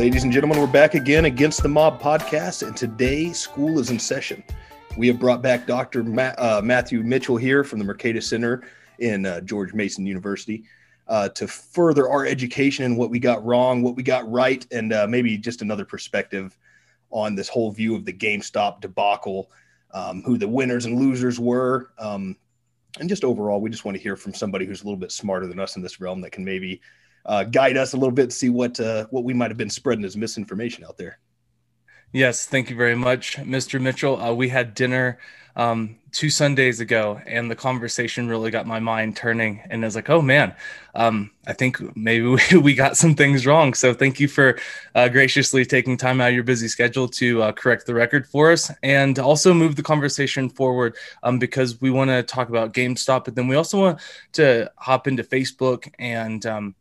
Ladies and gentlemen, we're back again against the Mob podcast, and today school is in session. We have brought back Dr. Ma- uh, Matthew Mitchell here from the Mercatus Center in uh, George Mason University uh, to further our education and what we got wrong, what we got right, and uh, maybe just another perspective on this whole view of the GameStop debacle, um, who the winners and losers were. Um, and just overall, we just want to hear from somebody who's a little bit smarter than us in this realm that can maybe uh, guide us a little bit, see what uh, what we might have been spreading as misinformation out there. Yes, thank you very much, Mr. Mitchell. Uh, we had dinner um, two Sundays ago, and the conversation really got my mind turning. And I was like, "Oh man, um, I think maybe we, we, got some things wrong." So thank you for uh, graciously taking time out of your busy schedule to uh, correct the record for us, and also move the conversation forward um, because we want to talk about GameStop, but then we also want to hop into Facebook and um,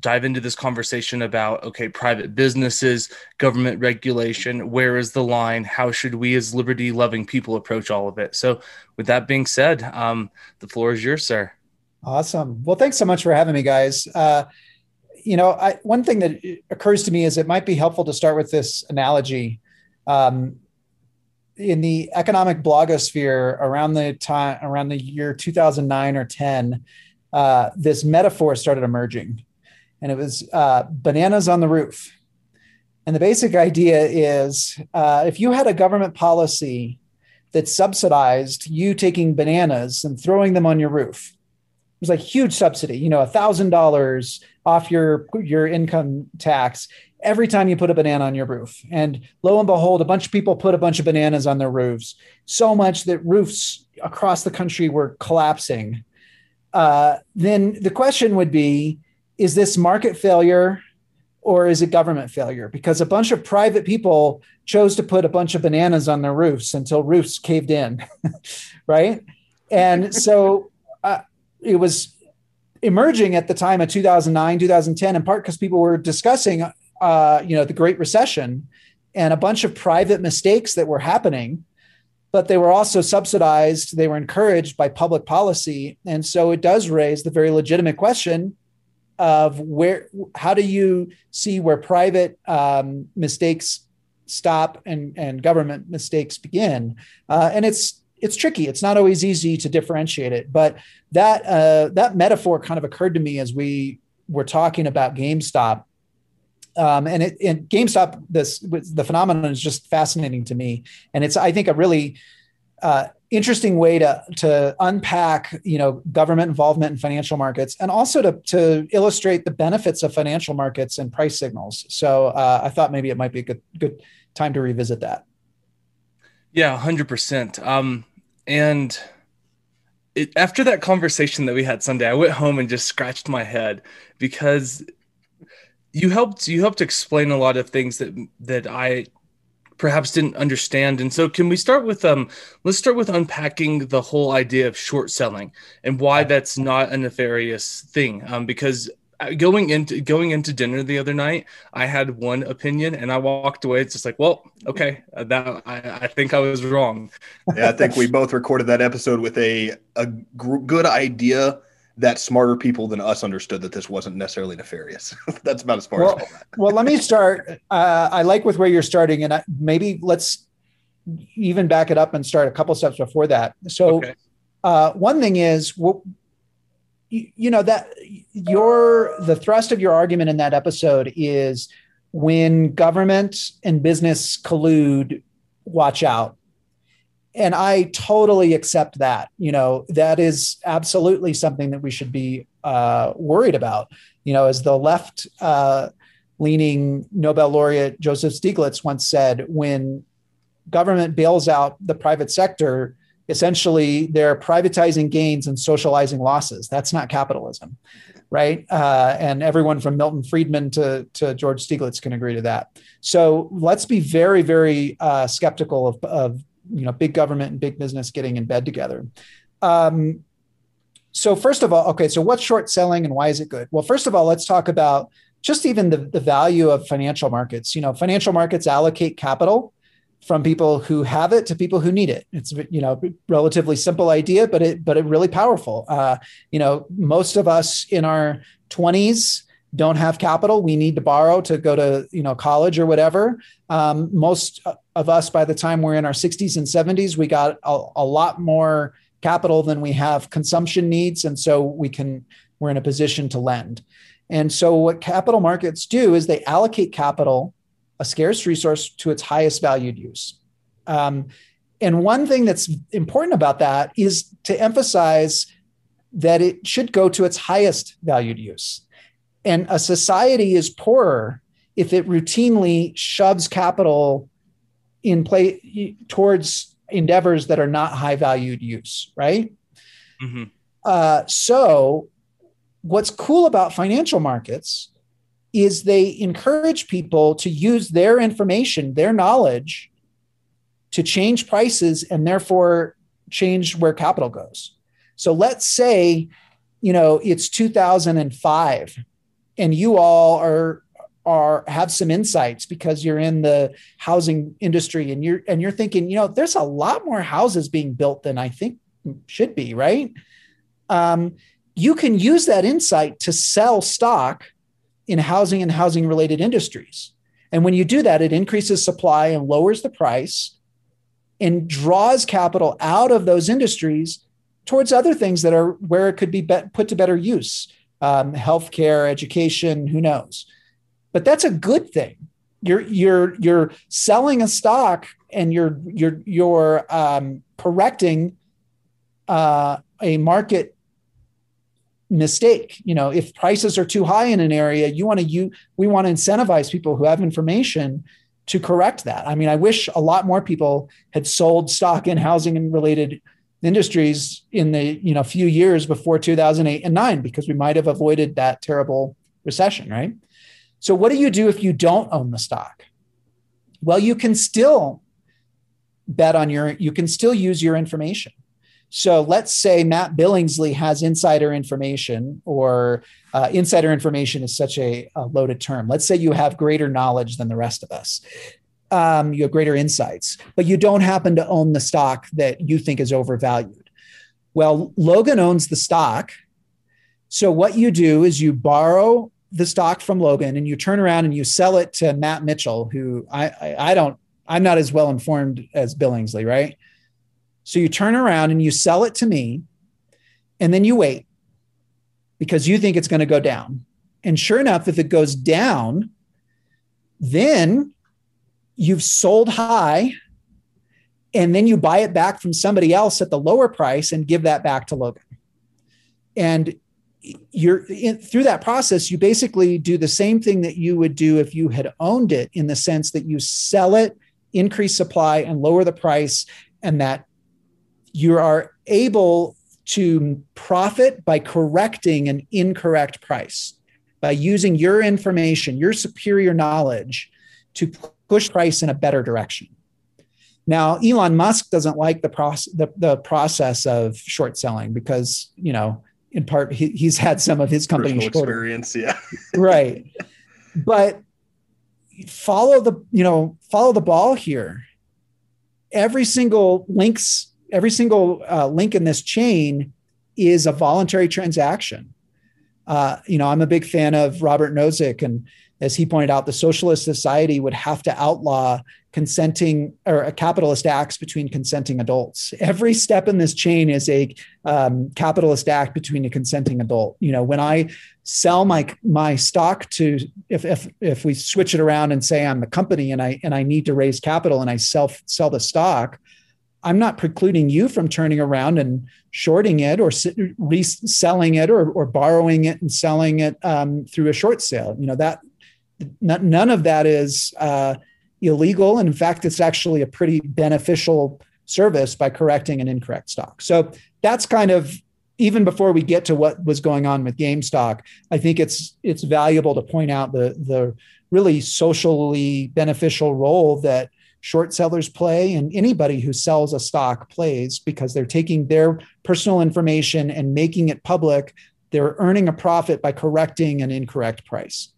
dive into this conversation about okay private businesses government regulation where is the line? How should we as liberty loving people approach all of it? So with that being said um, the floor is yours sir. Awesome. Well thanks so much for having me guys. Uh, you know I, one thing that occurs to me is it might be helpful to start with this analogy. Um, in the economic blogosphere around the time around the year 2009 or 10 uh, this metaphor started emerging and it was uh, bananas on the roof. And the basic idea is uh, if you had a government policy that subsidized you taking bananas and throwing them on your roof, it was like huge subsidy, you know, a thousand dollars off your your income tax every time you put a banana on your roof. And lo and behold, a bunch of people put a bunch of bananas on their roofs, so much that roofs across the country were collapsing. Uh, then the question would be is this market failure or is it government failure? Because a bunch of private people chose to put a bunch of bananas on their roofs until roofs caved in, right? And so uh, it was emerging at the time of 2009, 2010, in part because people were discussing, uh, you know, the Great Recession and a bunch of private mistakes that were happening, but they were also subsidized. They were encouraged by public policy, and so it does raise the very legitimate question of where how do you see where private um, mistakes stop and and government mistakes begin? Uh, and it's it's tricky. It's not always easy to differentiate it but that uh, that metaphor kind of occurred to me as we were talking about gamestop. Um, and it and gamestop this the phenomenon is just fascinating to me. And it's i think a really uh, interesting way to to unpack you know government involvement in financial markets and also to to illustrate the benefits of financial markets and price signals. So uh, i thought maybe it might be a good good time to revisit that. Yeah 100% um, and it, after that conversation that we had sunday i went home and just scratched my head because you helped you helped explain a lot of things that that i perhaps didn't understand. And so, can we start with um? Let's start with unpacking the whole idea of short selling and why that's not a nefarious thing. Um, because uh, going into going into dinner the other night, I had one opinion and I walked away. It's just like, well, okay, uh, that I, I think I was wrong. yeah, I think we both recorded that episode with a a gr- good idea that smarter people than us understood that this wasn't necessarily nefarious. That's about as far well, as. well, let me start. Uh, I like with where you're starting, and I, maybe let's even back it up and start a couple steps before that. So, okay. uh, one thing is, well, you, you know that your the thrust of your argument in that episode is when government and business collude, watch out and I totally accept that. You know, that is absolutely something that we should be uh, worried about. You know, as the left uh, leaning Nobel laureate Joseph Stiglitz once said, when government bails out the private sector, essentially they're privatizing gains and socializing losses. That's not capitalism, right? Uh, and everyone from Milton Friedman to, to George Stiglitz can agree to that. So let's be very, very uh, skeptical of, of you know big government and big business getting in bed together. Um, so first of all, okay, so what's short selling and why is it good? Well, first of all, let's talk about just even the, the value of financial markets. You know, financial markets allocate capital from people who have it to people who need it. It's you know relatively simple idea, but it but it really powerful. Uh, you know, most of us in our 20s don't have capital. We need to borrow to go to you know college or whatever. Um, most of us, by the time we're in our 60s and 70s, we got a, a lot more capital than we have consumption needs, and so we can we're in a position to lend. And so what capital markets do is they allocate capital, a scarce resource, to its highest valued use. Um, and one thing that's important about that is to emphasize that it should go to its highest valued use. And a society is poorer if it routinely shoves capital in play towards endeavors that are not high valued use, right? Mm-hmm. Uh, so, what's cool about financial markets is they encourage people to use their information, their knowledge, to change prices and therefore change where capital goes. So let's say, you know, it's 2005 and you all are are have some insights because you're in the housing industry and you're and you're thinking, you know, there's a lot more houses being built than I think should be, right? Um, you can use that insight to sell stock in housing and housing related industries. And when you do that, it increases supply and lowers the price and draws capital out of those industries towards other things that are where it could be, put to better use um, healthcare education who knows? But that's a good thing. You're you're you're selling a stock and you're you're you're um, correcting uh, a market mistake. You know if prices are too high in an area you want to you we want to incentivize people who have information to correct that. I mean i wish a lot more people had sold stock in housing and related industries in the you know few years before 2008 and 9 because we might have avoided that terrible recession right? So what do you do if you don't own the stock? Well you can still bet on your you can still use your information. So let's say matt billingsley has insider information or uh, insider information is such a, a loaded term. Let's say you have greater knowledge than the rest of us um, you have greater insights, but you don't happen to own the stock that you think is overvalued. Well, Logan owns the stock. So what you do is you borrow the stock from Logan and you turn around and you sell it to Matt Mitchell, who I, I, I don't, I'm not as well informed as Billingsley, right? So you turn around and you sell it to me, and then you wait because you think it's going to go down. And sure enough, if it goes down, then you've sold high and then you buy it back from somebody else at the lower price and give that back to Logan. And you're in, through that process, you basically do the same thing that you would do if you had owned it in the sense that you sell it, increase supply, and lower the price, and that you are able to profit by correcting an incorrect price by using your information, your superior knowledge to push price in a better direction. Now, Elon Musk doesn't like the process the, the process of short selling because you know, in part, he, he's had some of his company experience, yeah, right. But follow the you know follow the ball here. Every single links, every single uh, link in this chain is a voluntary transaction. Uh, you know, I'm a big fan of Robert Nozick and as he pointed out, the socialist society would have to outlaw consenting or capitalist acts between consenting adults. Every step in this chain is a um, capitalist act between a consenting adult. You know, when I sell my my stock to if if if we switch it around and say I'm the company and I and I need to raise capital and I sell sell the stock, I'm not precluding you from turning around and shorting it or reselling it or, or borrowing it and selling it um, through a short sale. You know that none of that is uh, illegal. And in fact, it's actually a pretty beneficial service by correcting an incorrect stock. So that's kind of even before we get to what was going on with GameStop, I think it's it's valuable to point out the the really socially beneficial role that short sellers play and anybody who sells a stock plays because they're taking their personal information and making it public. They're earning a profit by correcting an incorrect price.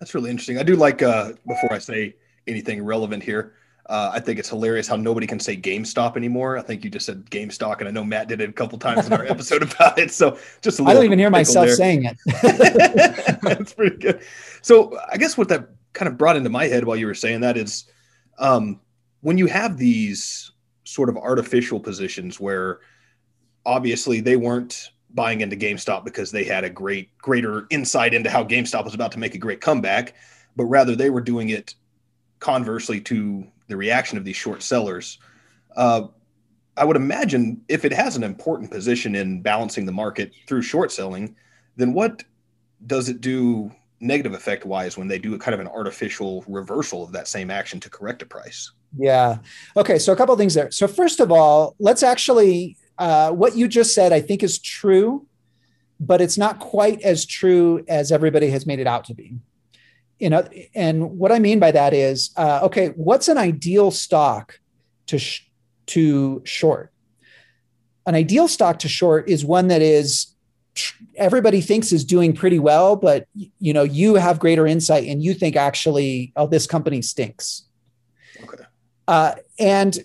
That's really interesting. I do like uh, before I say anything relevant here. Uh, I think it's hilarious how nobody can say GameStop anymore. I think you just said GameStop, and I know Matt did it a couple times in our episode about it. So just I don't even hear myself there. saying it. That's pretty good. So I guess what that kind of brought into my head while you were saying that is um, when you have these sort of artificial positions where obviously they weren't buying into GameStop because they had a great greater insight into how GameStop was about to make a great comeback, but rather they were doing it conversely to the reaction of these short sellers. Uh, I would imagine if it has an important position in balancing the market through short selling, then what does it do negative effect wise when they do a kind of an artificial reversal of that same action to correct a price? Yeah. Okay. So a couple things there. So first of all, let's actually uh, what you just said, I think, is true, but it's not quite as true as everybody has made it out to be. You know, and what I mean by that is, uh, okay, what's an ideal stock to sh- to short? An ideal stock to short is one that is everybody thinks is doing pretty well, but you know you have greater insight and you think actually, oh, this company stinks. Okay. Uh, and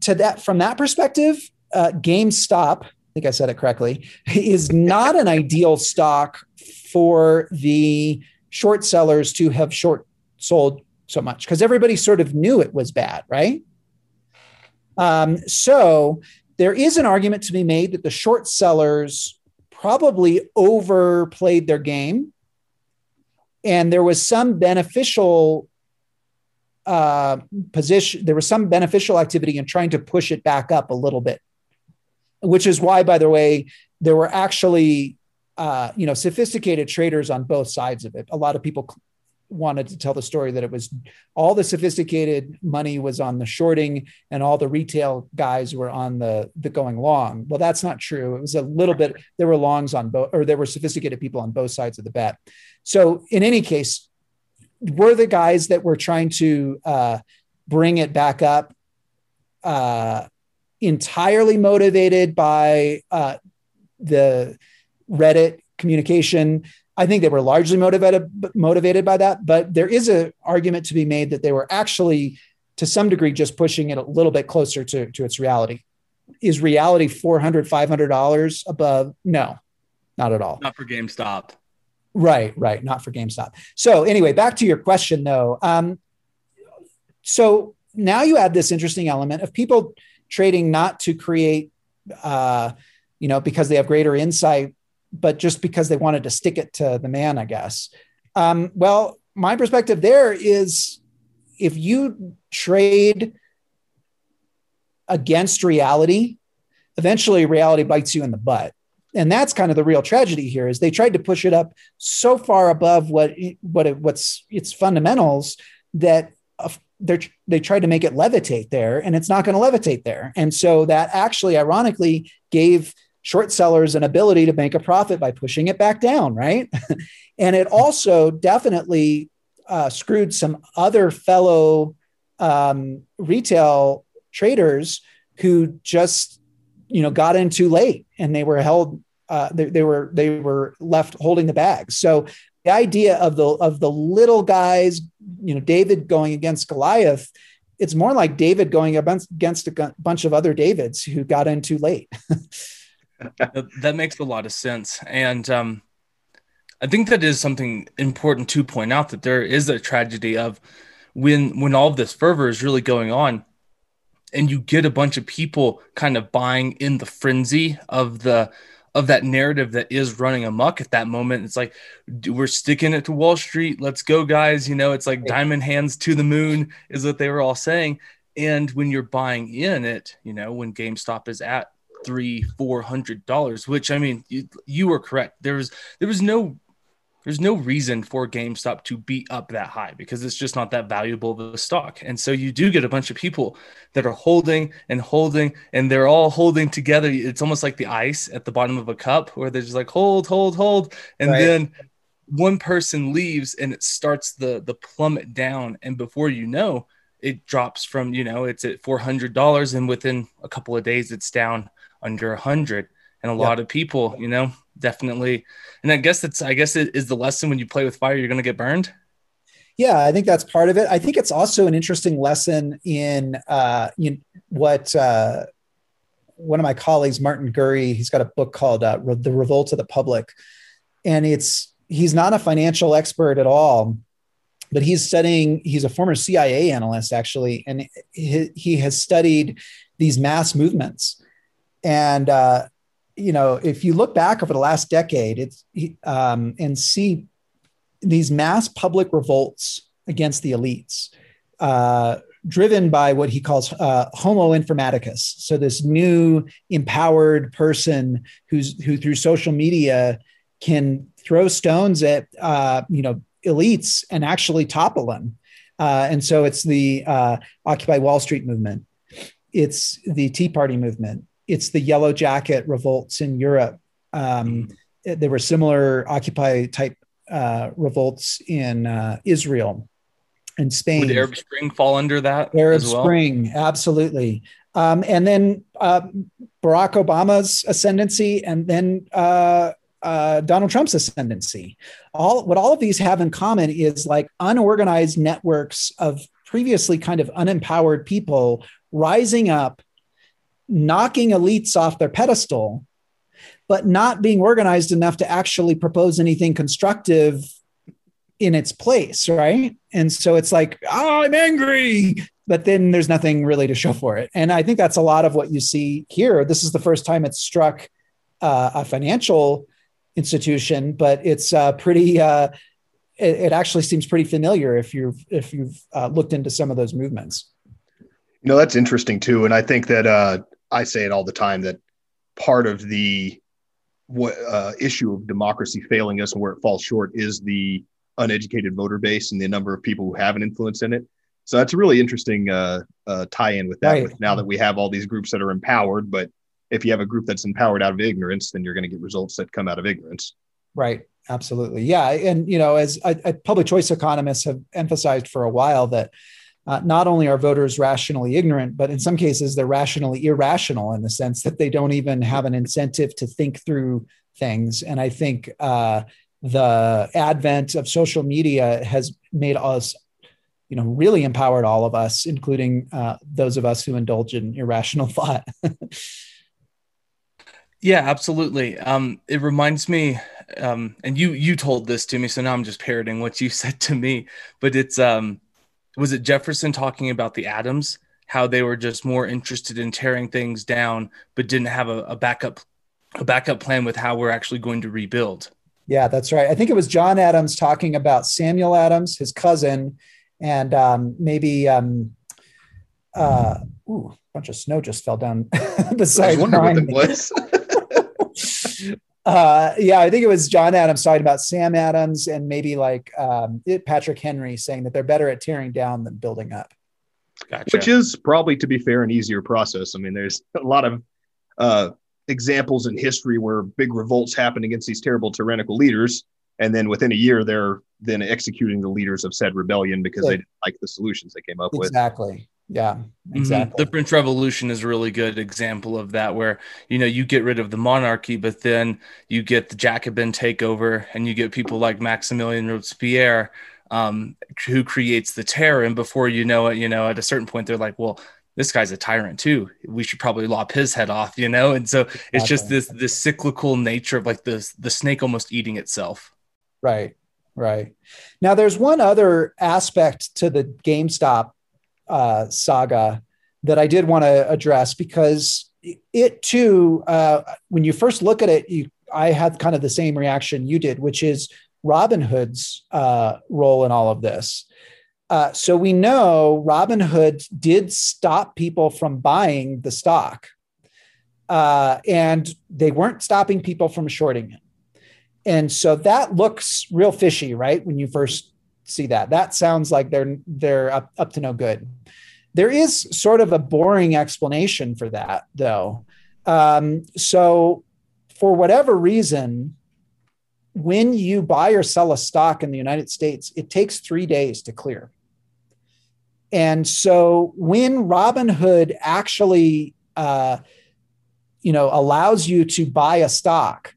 to that, from that perspective, uh, GameStop, I think I said it correctly, is not an ideal stock for the short sellers to have short sold so much because everybody sort of knew it was bad, right? Um, so there is an argument to be made that the short sellers probably overplayed their game and there was some beneficial uh, position there was some beneficial activity in trying to push it back up a little bit which is why, by the way, there were actually uh, you know sophisticated traders on both sides of it. A lot of people wanted to tell the story that it was all the sophisticated money was on the shorting and all the retail guys were on the the going long. Well, that's not true. It was a little bit there were longs on both or there were sophisticated people on both sides of the bet. So in any case, were the guys that were trying to uh, bring it back up uh, entirely motivated by uh, the Reddit communication. I think they were largely motivated motivated by that, but there is an argument to be made that they were actually, to some degree, just pushing it a little bit closer to, to its reality. Is reality 400 $500 above? No, not at all. Not for GameStop. Right, right. Not for GameStop. So, anyway, back to your question though. Um, so now you add this interesting element of people trading not to create, uh, you know, because they have greater insight, but just because they wanted to stick it to the man, I guess. Um, well, my perspective there is if you trade against reality, eventually reality bites you in the butt. And that's kind of the real tragedy here is they tried to push it up so far above what what it, what's its fundamentals that they they tried to make it levitate there and it's not going to levitate there. And so that actually ironically gave short sellers an ability to make a profit by pushing it back down right? And it also definitely uh, screwed some other fellow um, retail traders who just you know got in too late and they were held uh, they, they were they were left holding the bag. So the idea of the of the little guys, you know, David going against Goliath, it's more like David going against a bunch of other Davids who got in too late. that makes a lot of sense, and um, I think that is something important to point out that there is a tragedy of when when all of this fervor is really going on and you get a bunch of people kind of buying in the frenzy of the of that narrative that is running amok at that moment. It's like we're sticking it to Wall Street. Let's go, guys. You know, it's like diamond hands to the moon is what they were all saying. And when you're buying in it, you know, when GameStop is at three, four hundred dollars, which I mean, you, you were correct. There was there was no there's no reason for GameStop to be up that high because it's just not that valuable of a stock. And so you do get a bunch of people that are holding and holding and they're all holding together. It's almost like the ice at the bottom of a cup where they're just like hold, hold, hold. And right. then one person leaves and it starts the the plummet down. And before you know, it drops from, you know, it's at $400 and within a couple of days it's down under a hundred. And a yep. lot of people, you know, definitely. And I guess that's I guess it is the lesson when you play with fire, you're going to get burned. Yeah, I think that's part of it. I think it's also an interesting lesson in uh, you know, what uh, one of my colleagues, Martin Gurri, he's got a book called uh, "The Revolt of the Public," and it's he's not a financial expert at all, but he's studying. He's a former CIA analyst, actually, and he, he has studied these mass movements. And uh, you know, if you look back over the last decade, it's um, and see these mass public revolts against the elites, uh, driven by what he calls uh, Homo informaticus. So this new empowered person who's who through social media can throw stones at uh, you know elites and actually topple them. Uh, and so it's the uh, Occupy Wall Street movement. It's the Tea Party movement. It's the Yellow Jacket revolts in Europe. Um, there were similar Occupy type uh, revolts in uh, Israel and Spain. Would Arab Spring fall under that? Arab well? Spring, absolutely. Um, and then uh, Barack Obama's ascendancy, and then uh, uh, Donald Trump's ascendancy. All what all of these have in common is like unorganized networks of previously kind of unempowered people rising up, knocking elites off their pedestal, but not being organized enough to actually propose anything constructive in its place, right? And so it's like, oh, I'm angry, but then there's nothing really to show for it. And I think that's a lot of what you see here. This is the first time it's struck uh, a financial institution, but it's uh, pretty. Uh, it, it, actually seems pretty familiar if you've if you've uh, looked into some of those movements. You know that's interesting too, and I think that uh, I say it all the time that part of the what uh, issue of democracy failing us and where it falls short is the uneducated voter base and the number of people who have an influence in it. So that's a really interesting uh, uh, tie-in with that. Right. With now that we have all these groups that are empowered, but if you have a group that's empowered out of ignorance, then you're going to get results that come out of ignorance. Right. Absolutely. Yeah. And, you know, as I, I, public choice economists have emphasized for a while that uh, not only are voters rationally ignorant, but in some cases they're rationally irrational in the sense that they don't even have an incentive to think through things. And I think uh, the advent of social media has made us you know really empowered all of us including uh, those of us who indulge in irrational thought Yeah, absolutely. Um, it reminds me, um, and you you told this to me, so now I'm just parroting what you said to me. But it's um, was it Jefferson talking about the Adams, how they were just more interested in tearing things down, but didn't have a, a backup a backup plan with how we're actually going to rebuild. Yeah, that's right. I think it was John Adams talking about Samuel Adams, his cousin, and um, maybe um, uh, ooh, a bunch of snow just fell down beside. I wonder what it was. uh, yeah, I think it was John Adams talking about Sam Adams and maybe like um, Patrick Henry saying that they're better at tearing down than building up. Gotcha. Which is probably, to be fair, an easier process. I mean, there's a lot of uh, examples in history where big revolts happen against these terrible tyrannical leaders, and then within a year, they're then executing the leaders of said rebellion because yeah. they didn't like the solutions they came up exactly. with. Exactly. Yeah, mm-hmm. exactly. Mm-hmm. The French Revolution is a really good example of that, where you know you get rid of the monarchy, but then you get the Jacobin takeover, and you get people like Maximilian Robespierre, um, who creates the terror. And before you know it, you know at a certain point they're like, well, this guy's a tyrant too. We should probably lop his head off, you know. And so exactly. it's just this this cyclical nature of like this the snake almost eating itself. Right, right. Now there's one other aspect to the GameStop uh, saga that I did want to address because it too, uh, when you first look at it, you, I had kind of the same reaction you did, which is Robinhood's uh, role in all of this. Uh, so we know Robinhood did stop people from buying the stock, uh, and they weren't stopping people from shorting it. And so that looks real fishy, right? When you first see that. That sounds like they're they're up, up to no good. There is sort of a boring explanation for that, though. Um, so, for whatever reason, when you buy or sell a stock in the United States, it takes three days to clear. And so, when Robinhood actually, uh, you know, allows you to buy a stock,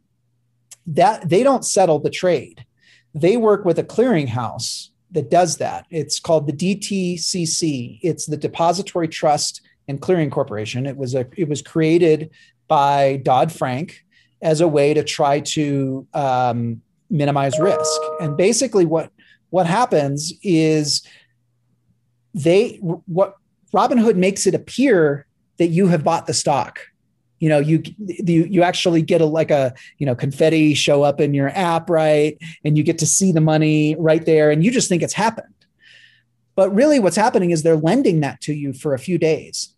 that they don't settle the trade they work with a clearinghouse that does that. It's called the DTCC. It's the Depository Trust and Clearing Corporation. It was a it was created by Dodd Frank as a way to try to um, minimize risk. And basically, what what happens is they what Robinhood makes it appear that you have bought the stock. You know, you you you actually get a like a you know confetti show up in your app, right? And you get to see the money right there, and you just think it's happened. But really, what's happening is they're lending that to you for a few days,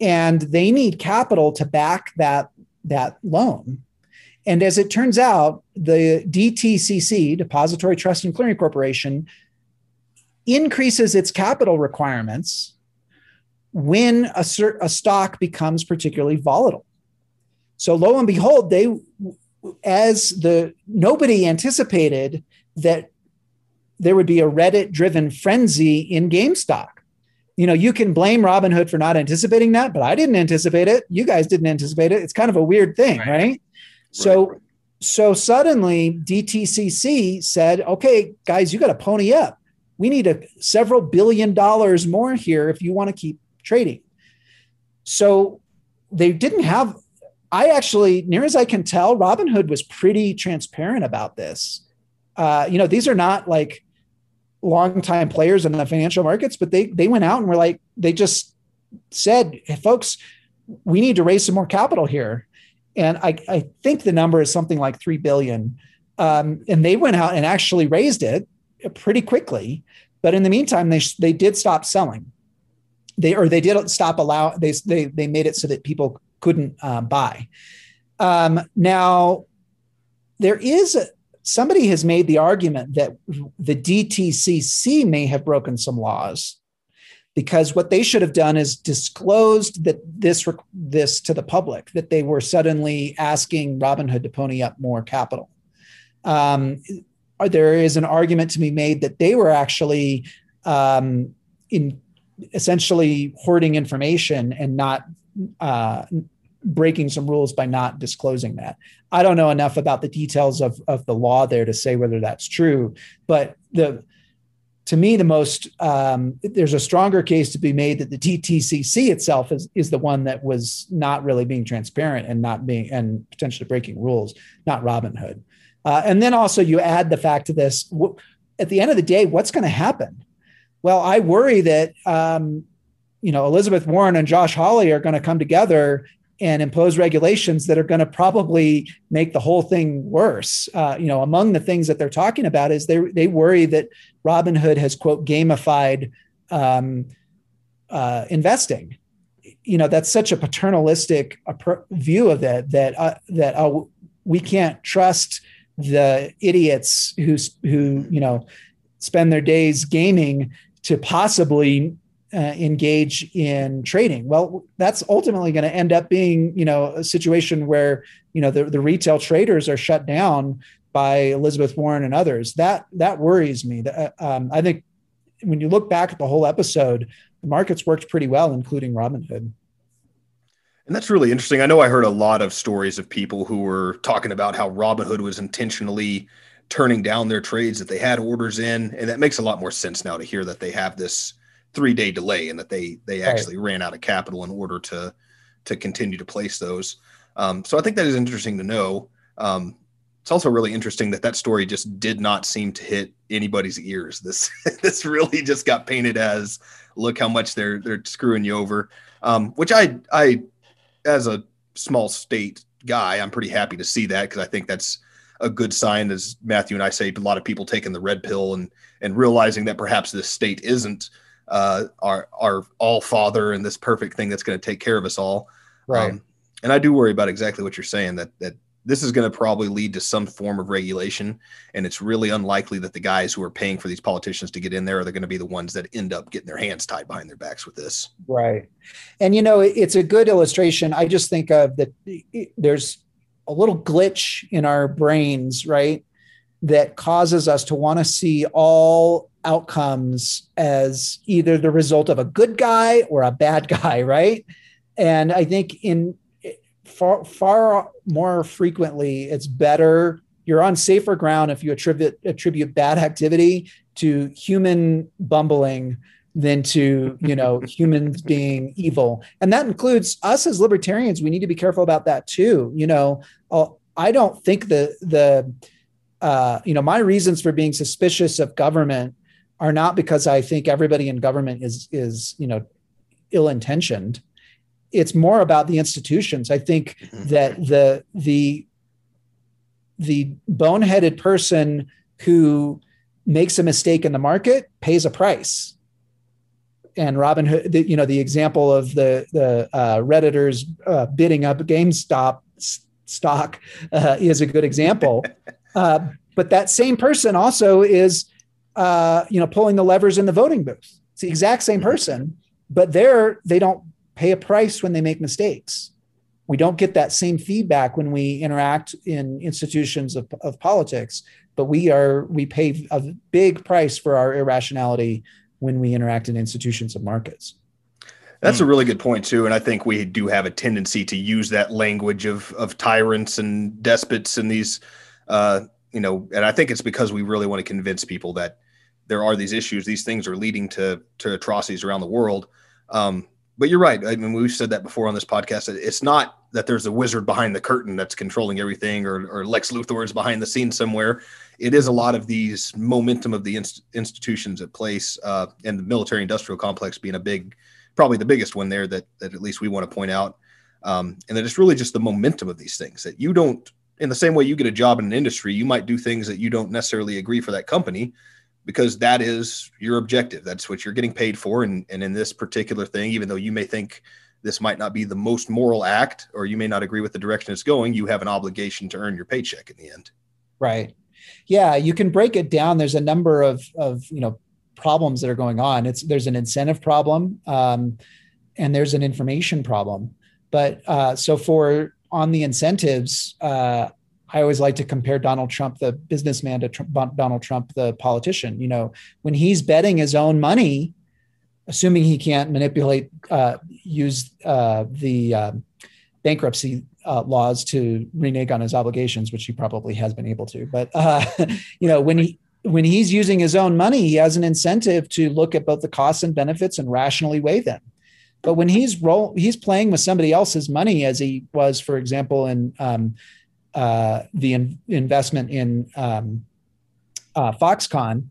and they need capital to back that that loan. And as it turns out, the DTCC, Depository Trust and Clearing Corporation, increases its capital requirements when a, a stock becomes particularly volatile. So lo and behold, they as the nobody anticipated that there would be a Reddit driven frenzy in GameStop. You know, you can blame Robinhood for not anticipating that, but I didn't anticipate it. You guys didn't anticipate it. It's kind of a weird thing, right? right? So right. so suddenly DTCC said, "Okay, guys, you got to pony up. We need a several billion dollars more here if you want to keep trading." So they didn't have I actually, near as I can tell, Robinhood was pretty transparent about this. Uh, you know, these are not like longtime players in the financial markets, but they they went out and were like, they just said, hey, folks, we need to raise some more capital here. And I, I think the number is something like three billion. Um, and they went out and actually raised it pretty quickly. But in the meantime, they they did stop selling. They or they did stop allow they they they made it so that people couldn't uh, buy. Um, now there is a, somebody has made the argument that the DTCC may have broken some laws because what they should have done is disclosed that this this to the public that they were suddenly asking Robinhood to pony up more capital. Um, there is an argument to be made that they were actually um, in essentially hoarding information and not uh, breaking some rules by not disclosing that. I don't know enough about the details of, of the law there to say whether that's true, but the to me the most um, there's a stronger case to be made that the DTCC itself is is the one that was not really being transparent and not being and potentially breaking rules, not Robinhood. Uh, and then also you add the fact to this at the end of the day, what's going to happen? Well, I worry that um, you know Elizabeth Warren and Josh Hawley are going to come together and impose regulations that are going to probably make the whole thing worse. Uh, you know, among the things that they're talking about is they they worry that Robinhood has quote gamified um, uh, investing. You know, that's such a paternalistic view of that that uh, that uh, we can't trust the idiots who who you know spend their days gaming to possibly uh, engage in trading. Well, that's ultimately going to end up being, you know, a situation where, you know, the, the retail traders are shut down by Elizabeth Warren and others. That that worries me. Uh, um, I think when you look back at the whole episode, the markets worked pretty well, including Robinhood. And that's really interesting. I know I heard a lot of stories of people who were talking about how Robinhood was intentionally turning down their trades that they had orders in, and that makes a lot more sense now to hear that they have this three day delay and that they they actually right. ran out of capital in order to to continue to place those. Um, so I think that is interesting to know. Um, it's also really interesting that that story just did not seem to hit anybody's ears. This this really just got painted as look how much they're they're screwing you over. Um, which I I as a small state guy, I'm pretty happy to see that because I think that's a good sign, as Matthew and I say, a lot of people taking the red pill and and realizing that perhaps this state isn't uh, our our all father and this perfect thing that's going to take care of us all. Right. Um, and I do worry about exactly what you're saying that that this is going to probably lead to some form of regulation, and it's really unlikely that the guys who are paying for these politicians to get in there are going to be the ones that end up getting their hands tied behind their backs with this. Right. And you know, it's a good illustration. I just think of that. There's a little glitch in our brains, right? That causes us to want to see all outcomes as either the result of a good guy or a bad guy, right? And I think in far far more frequently, it's better you're on safer ground if you attribute attribute bad activity to human bumbling than to you know humans being evil. And that includes us as libertarians. We need to be careful about that too you know. Uh, i don't think the the uh, you know my reasons for being suspicious of government are not because i think everybody in government is is you know ill intentioned it's more about the institutions. I think mm-hmm. that the the the boneheaded person who makes a mistake in the market pays a price and Robinhood, the, you know, the example of the the uh, redditors uh, bidding up GameStop stock uh, is a good example. Uh, but that same person also is, uh, you know, pulling the levers in the voting booth. It's the exact same mm-hmm. person, but there they don't pay a price when they make mistakes. We don't get that same feedback when we interact in institutions of, of politics, but we are we pay a big price for our irrationality when we interact in institutions and markets. That's a really good point too, and I think we do have a tendency to use that language of of tyrants and despots and these, uh, you know, and I think it's because we really want to convince people that there are these issues, these things are leading to to atrocities around the world. Um, but you're right. I mean, we've said that before on this podcast. It's not that there's a wizard behind the curtain that's controlling everything, or, or Lex Luthor is behind the scenes somewhere it is a lot of these momentum of the inst- institutions at place, uh, and the military industrial complex being a big, probably the biggest one there that that at least we want to point out, um, and that it's really just the momentum of these things that you don't. In the same way you get a job in an industry, you might do things that you don't necessarily agree for that company, because that is your objective. That's what you're getting paid for. And, and in this particular thing, even though you may think this might not be the most moral act, or you may not agree with the direction it's going, you have an obligation to earn your paycheck in the end. Right. Yeah, you can break it down. There's a number of of you know problems that are going on. It's there's an incentive problem, um, and there's an information problem. But uh, so for on the incentives, uh, I always like to compare Donald Trump, the businessman, to Trump, Donald Trump, the politician. You know, when he's betting his own money, assuming he can't manipulate, uh, use uh, the uh, bankruptcy uh, laws to renege on his obligations, which he probably has been able to. But uh, you know, when he when he's using his own money, he has an incentive to look at both the costs and benefits and rationally weigh them. But when he's roll, he's playing with somebody else's money, as he was, for example, in um, uh, the in, investment in um, uh, Foxconn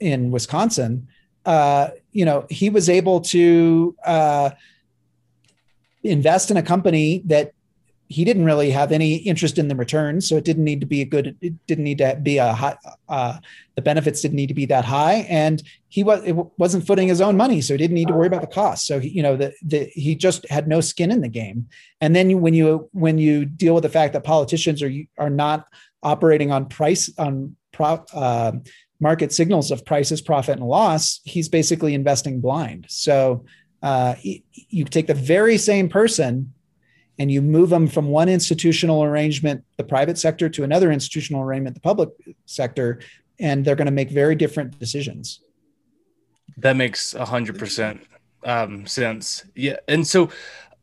in Wisconsin. Uh, you know, he was able to uh, invest in a company that he didn't really have any interest in the returns, so it didn't need to be a good. It didn't need to be a high. Uh, the benefits didn't need to be that high, and he was it wasn't footing his own money, so he didn't need to worry about the cost. So he, you know, the, the he just had no skin in the game. And then when you when you deal with the fact that politicians are are not operating on price on pro, uh, market signals of prices, profit, and loss, he's basically investing blind. So uh, you take the very same person and you move them from one institutional arrangement, the private sector, to another institutional arrangement, the public sector, and they're going to make very different decisions. That makes a hundred percent um, sense. Yeah, and so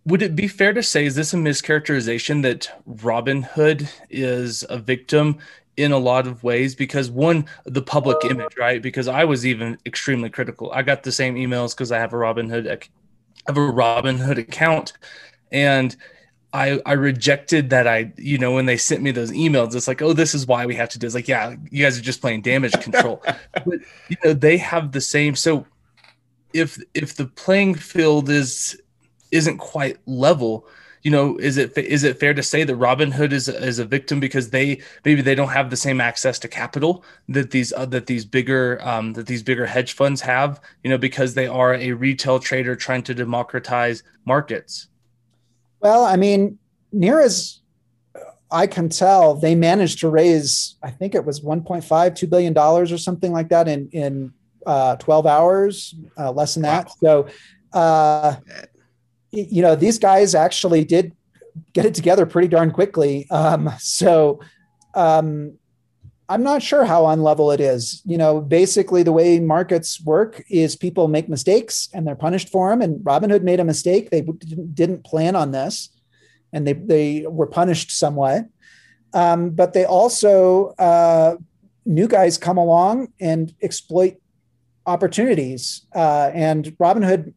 would it be fair to say is this a mischaracterization that Robinhood is a victim in a lot of ways? Because one, the public image, right? Because I was even extremely critical. I got the same emails because I have a Robinhood, I have a Robinhood account, and I I rejected that I you know when they sent me those emails it's like oh this is why we have to do it's like yeah you guys are just playing damage control. But you know they have the same so if if the playing field is isn't quite level you know is it is it fair to say that Robinhood is is a victim because they maybe they don't have the same access to capital that these uh, that these bigger um, that these bigger hedge funds have you know because they are a retail trader trying to democratize markets well, I mean, near as I can tell, they managed to raise, I think it was 1.5, $2 billion or something like that in, in uh, 12 hours, uh, less than that. So, uh, you know, these guys actually did get it together pretty darn quickly. Um, so, um, I'm not sure how unlevel it is. You know, basically the way markets work is people make mistakes and they're punished for them. And Robinhood made a mistake; they didn't plan on this, and they they were punished somewhat. um, but they also uh, new guys come along and exploit opportunities. Uh, and Robinhood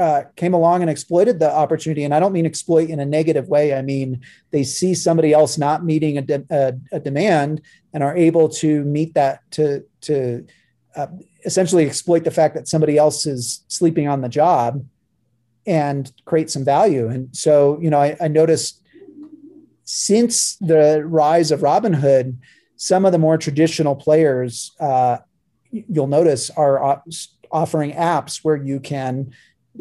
uh, came along and exploited the opportunity. And I don't mean exploit in a negative way. I mean they see somebody else not meeting a, de- a, a demand and are able to meet that to to uh, essentially exploit the fact that somebody else is sleeping on the job and create some value. And so, you know, I, I noticed since the rise of Robinhood, some of the more traditional players, uh, you'll notice, are offering apps where you can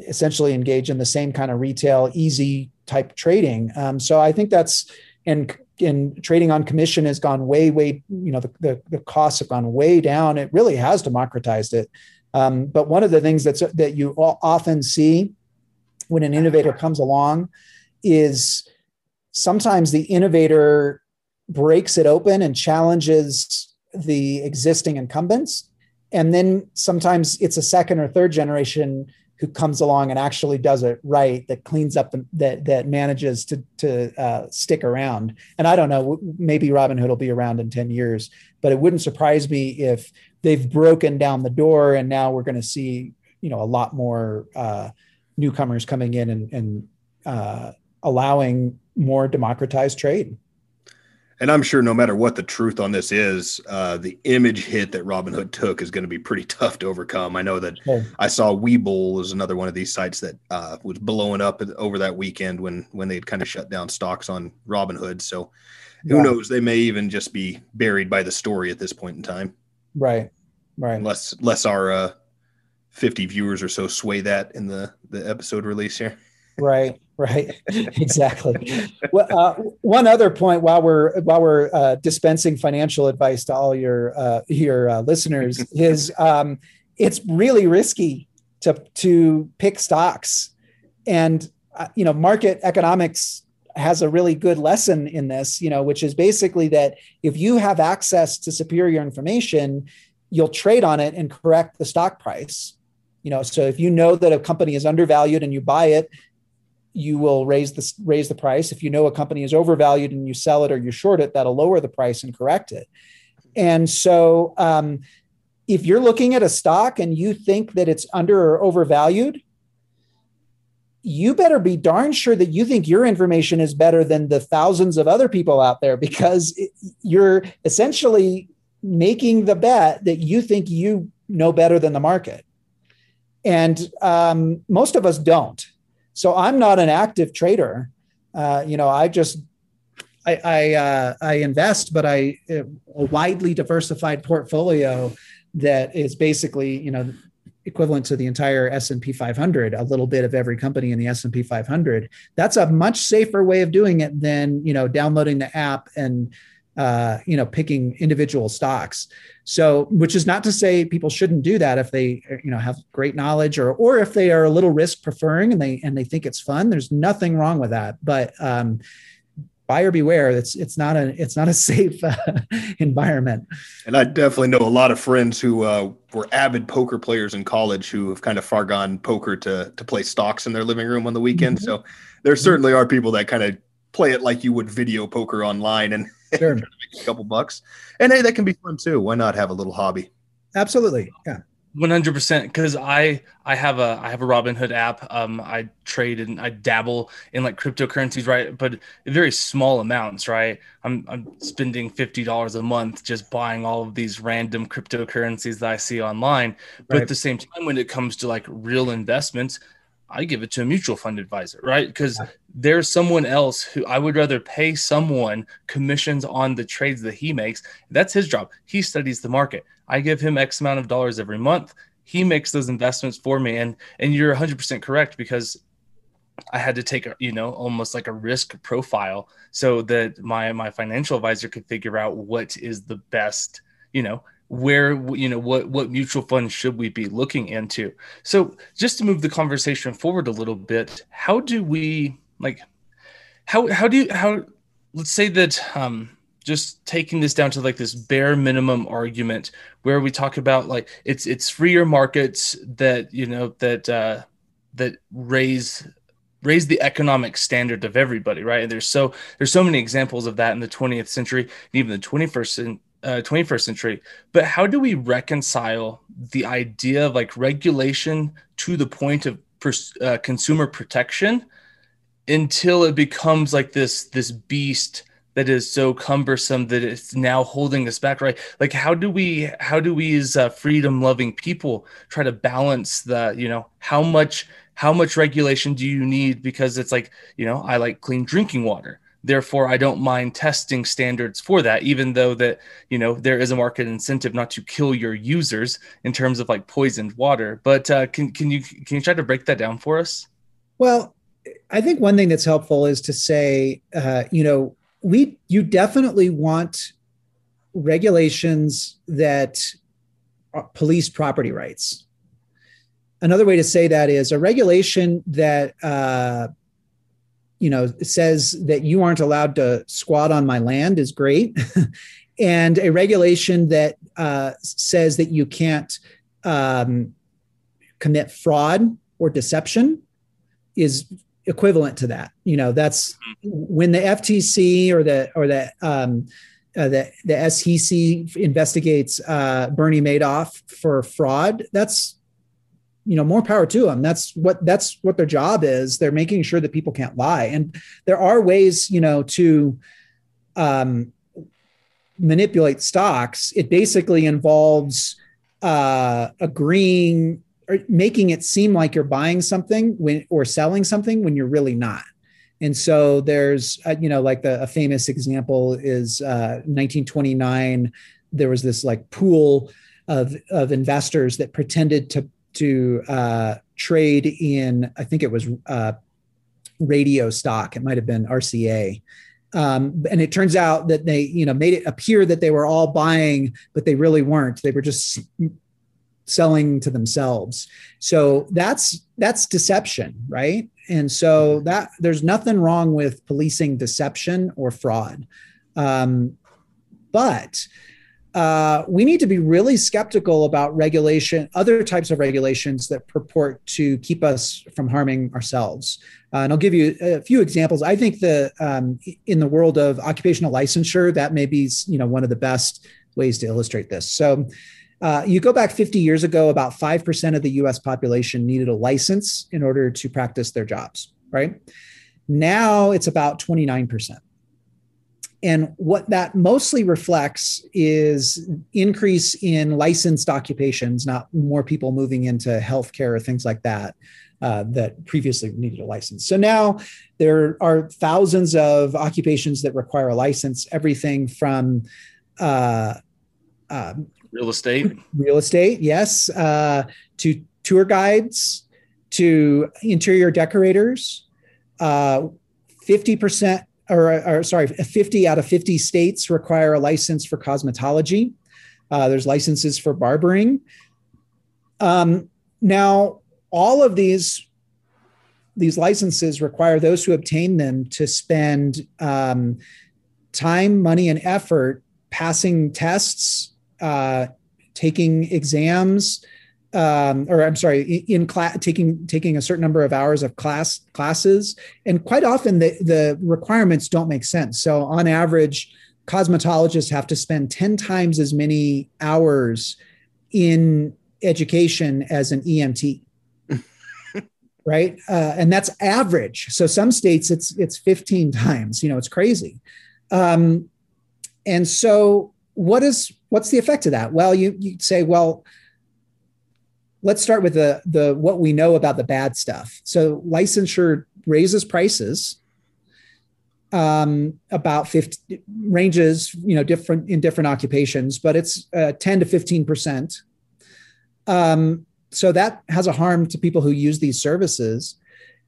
essentially engage in the same kind of retail, easy type trading. Um, so I think that's and in trading on commission has gone way, way, you know, the, the, the costs have gone way down. It really has democratized it. Um, but one of the things that's that you often see when an innovator comes along is sometimes the innovator breaks it open and challenges the existing incumbents. And then sometimes it's a second or third generation who comes along and actually does it right that cleans up the, that that manages to to uh, stick around and i don't know maybe robinhood will be around in 10 years but it wouldn't surprise me if they've broken down the door and now we're going to see you know a lot more uh, newcomers coming in and, and uh, allowing more democratized trade. And I'm sure no matter what the truth on this is, uh, the image hit that Robinhood took is going to be pretty tough to overcome. I know that I saw Webull is another one of these sites that uh, was blowing up over that weekend when when they had kind of shut down stocks on Robinhood. So who yeah. knows? They may even just be buried by the story at this point in time. Right, right. Unless, unless our uh, 50 viewers or so sway that in the the episode release here. Right, right, exactly. well, uh, one other point while we're while we're uh, dispensing financial advice to all your uh, your uh, listeners is um, it's really risky to to pick stocks, and uh, you know market economics has a really good lesson in this. You know, which is basically that if you have access to superior information, you'll trade on it and correct the stock price you know so if you know that a company is undervalued and you buy it you will raise the raise the price. If you know a company is overvalued and you sell it or you short it that'll lower the price and correct it. And so um, if you're looking at a stock and you think that it's under or overvalued you better be darn sure that you think your information is better than the thousands of other people out there because it, you're essentially making the bet that you think you know better than the market. And um, most of us don't. So I'm not an active trader. Uh, you know, I just I I, uh, I invest, but I a widely diversified portfolio that is basically you know equivalent to the entire S&P 500 a little bit of every company in the S&P 500 that's a much safer way of doing it than you know downloading the app and uh, you know, picking individual stocks. So, which is not to say people shouldn't do that if they, you know, have great knowledge or or if they are a little risk preferring and they and they think it's fun. There's nothing wrong with that. But um, buyer beware. It's it's not a it's not a safe uh, environment. And I definitely know a lot of friends who uh, were avid poker players in college who have kind of far gone poker to to play stocks in their living room on the weekend. Mm-hmm. So there certainly are people that kind of play it like you would video poker online and sure. a couple bucks. And hey, that can be fun too. Why not have a little hobby? Absolutely. Yeah. 100% because i i have a i have a robinhood app um i trade and i dabble in like cryptocurrencies right but very small amounts right i'm i'm spending $50 a month just buying all of these random cryptocurrencies that i see online but right. at the same time when it comes to like real investments I give it to a mutual fund advisor, right? Because there's someone else who I would rather pay someone commissions on the trades that he makes. That's his job. He studies the market. I give him X amount of dollars every month. He makes those investments for me. And and you're 100% correct because I had to take a, you know almost like a risk profile so that my my financial advisor could figure out what is the best, you know, where you know what what mutual funds should we be looking into so just to move the conversation forward a little bit how do we like how how do you how let's say that um just taking this down to like this bare minimum argument where we talk about like it's it's freer markets that you know that uh that raise raise the economic standard of everybody, right? And there's so there's so many examples of that in the 20th century and even the 21st uh, 21st century. But how do we reconcile the idea of like regulation to the point of pers- uh, consumer protection until it becomes like this this beast that is so cumbersome that it's now holding us back right like how do we how do we as uh, freedom loving people try to balance the you know how much how much regulation do you need because it's like you know i like clean drinking water therefore i don't mind testing standards for that even though that you know there is a market incentive not to kill your users in terms of like poisoned water. But uh, can, can you can you try to break that down for us? Well i think one thing that's helpful is to say uh, you know we you definitely want regulations that police property rights. Another way to say that is a regulation that uh, you know says that you aren't allowed to squat on my land is great and a regulation that uh, says that you can't um, commit fraud or deception is equivalent to that you know that's when the ftc or the or the um, uh, the the SEC investigates uh, Bernie Madoff for fraud. That's you know more power to them that's what that's what their job is. They're making sure that people can't lie. And there are ways you know to um, manipulate stocks. It basically involves uh, agreeing or making it seem like you're buying something when or selling something when you're really not. And so there's uh, you know like the, a famous example is uh, 1929 there was this like pool of, of investors that pretended to to uh, trade in, I think it was uh, radio stock. It might have been RCA. Um, and it turns out that they, you know, made it appear that they were all buying, but they really weren't. They were just selling to themselves. So that's that's deception, right? And so that there's nothing wrong with policing deception or fraud, um, but uh, we need to be really skeptical about regulation, other types of regulations that purport to keep us from harming ourselves. Uh, and I'll give you a few examples. I think the um, in the world of occupational licensure, that may be you know one of the best ways to illustrate this. So. Uh, you go back 50 years ago, about 5% of the US population needed a license in order to practice their jobs, right? Now it's about 29%. And what that mostly reflects is increase in licensed occupations, not more people moving into healthcare or things like that. Uh, that previously needed a license. So now there are thousands of occupations that require a license, everything from uh, uh, real estate, real estate, yes, uh, to tour guides, to interior decorators. Uh, fifty percent or, or, sorry, 50 out of 50 states require a license for cosmetology. Uh, there's licenses for barbering. Um, now, all of these these licenses require those who obtain them to spend um, time, money, and effort passing tests, uh, taking exams, um, or I'm sorry, in class, taking taking a certain number of hours of class classes, and quite often the the requirements don't make sense. So on average, cosmetologists have to spend ten times as many hours in education as an EMT. right uh, and that's average so some states it's it's 15 times you know it's crazy um, and so what is what's the effect of that well you you say well let's start with the the what we know about the bad stuff. So licensure raises prices um, about 50 ranges, you know, different in different occupations, but it's uh, 10 to 15 percent. Um, so that has a harm to people who use these services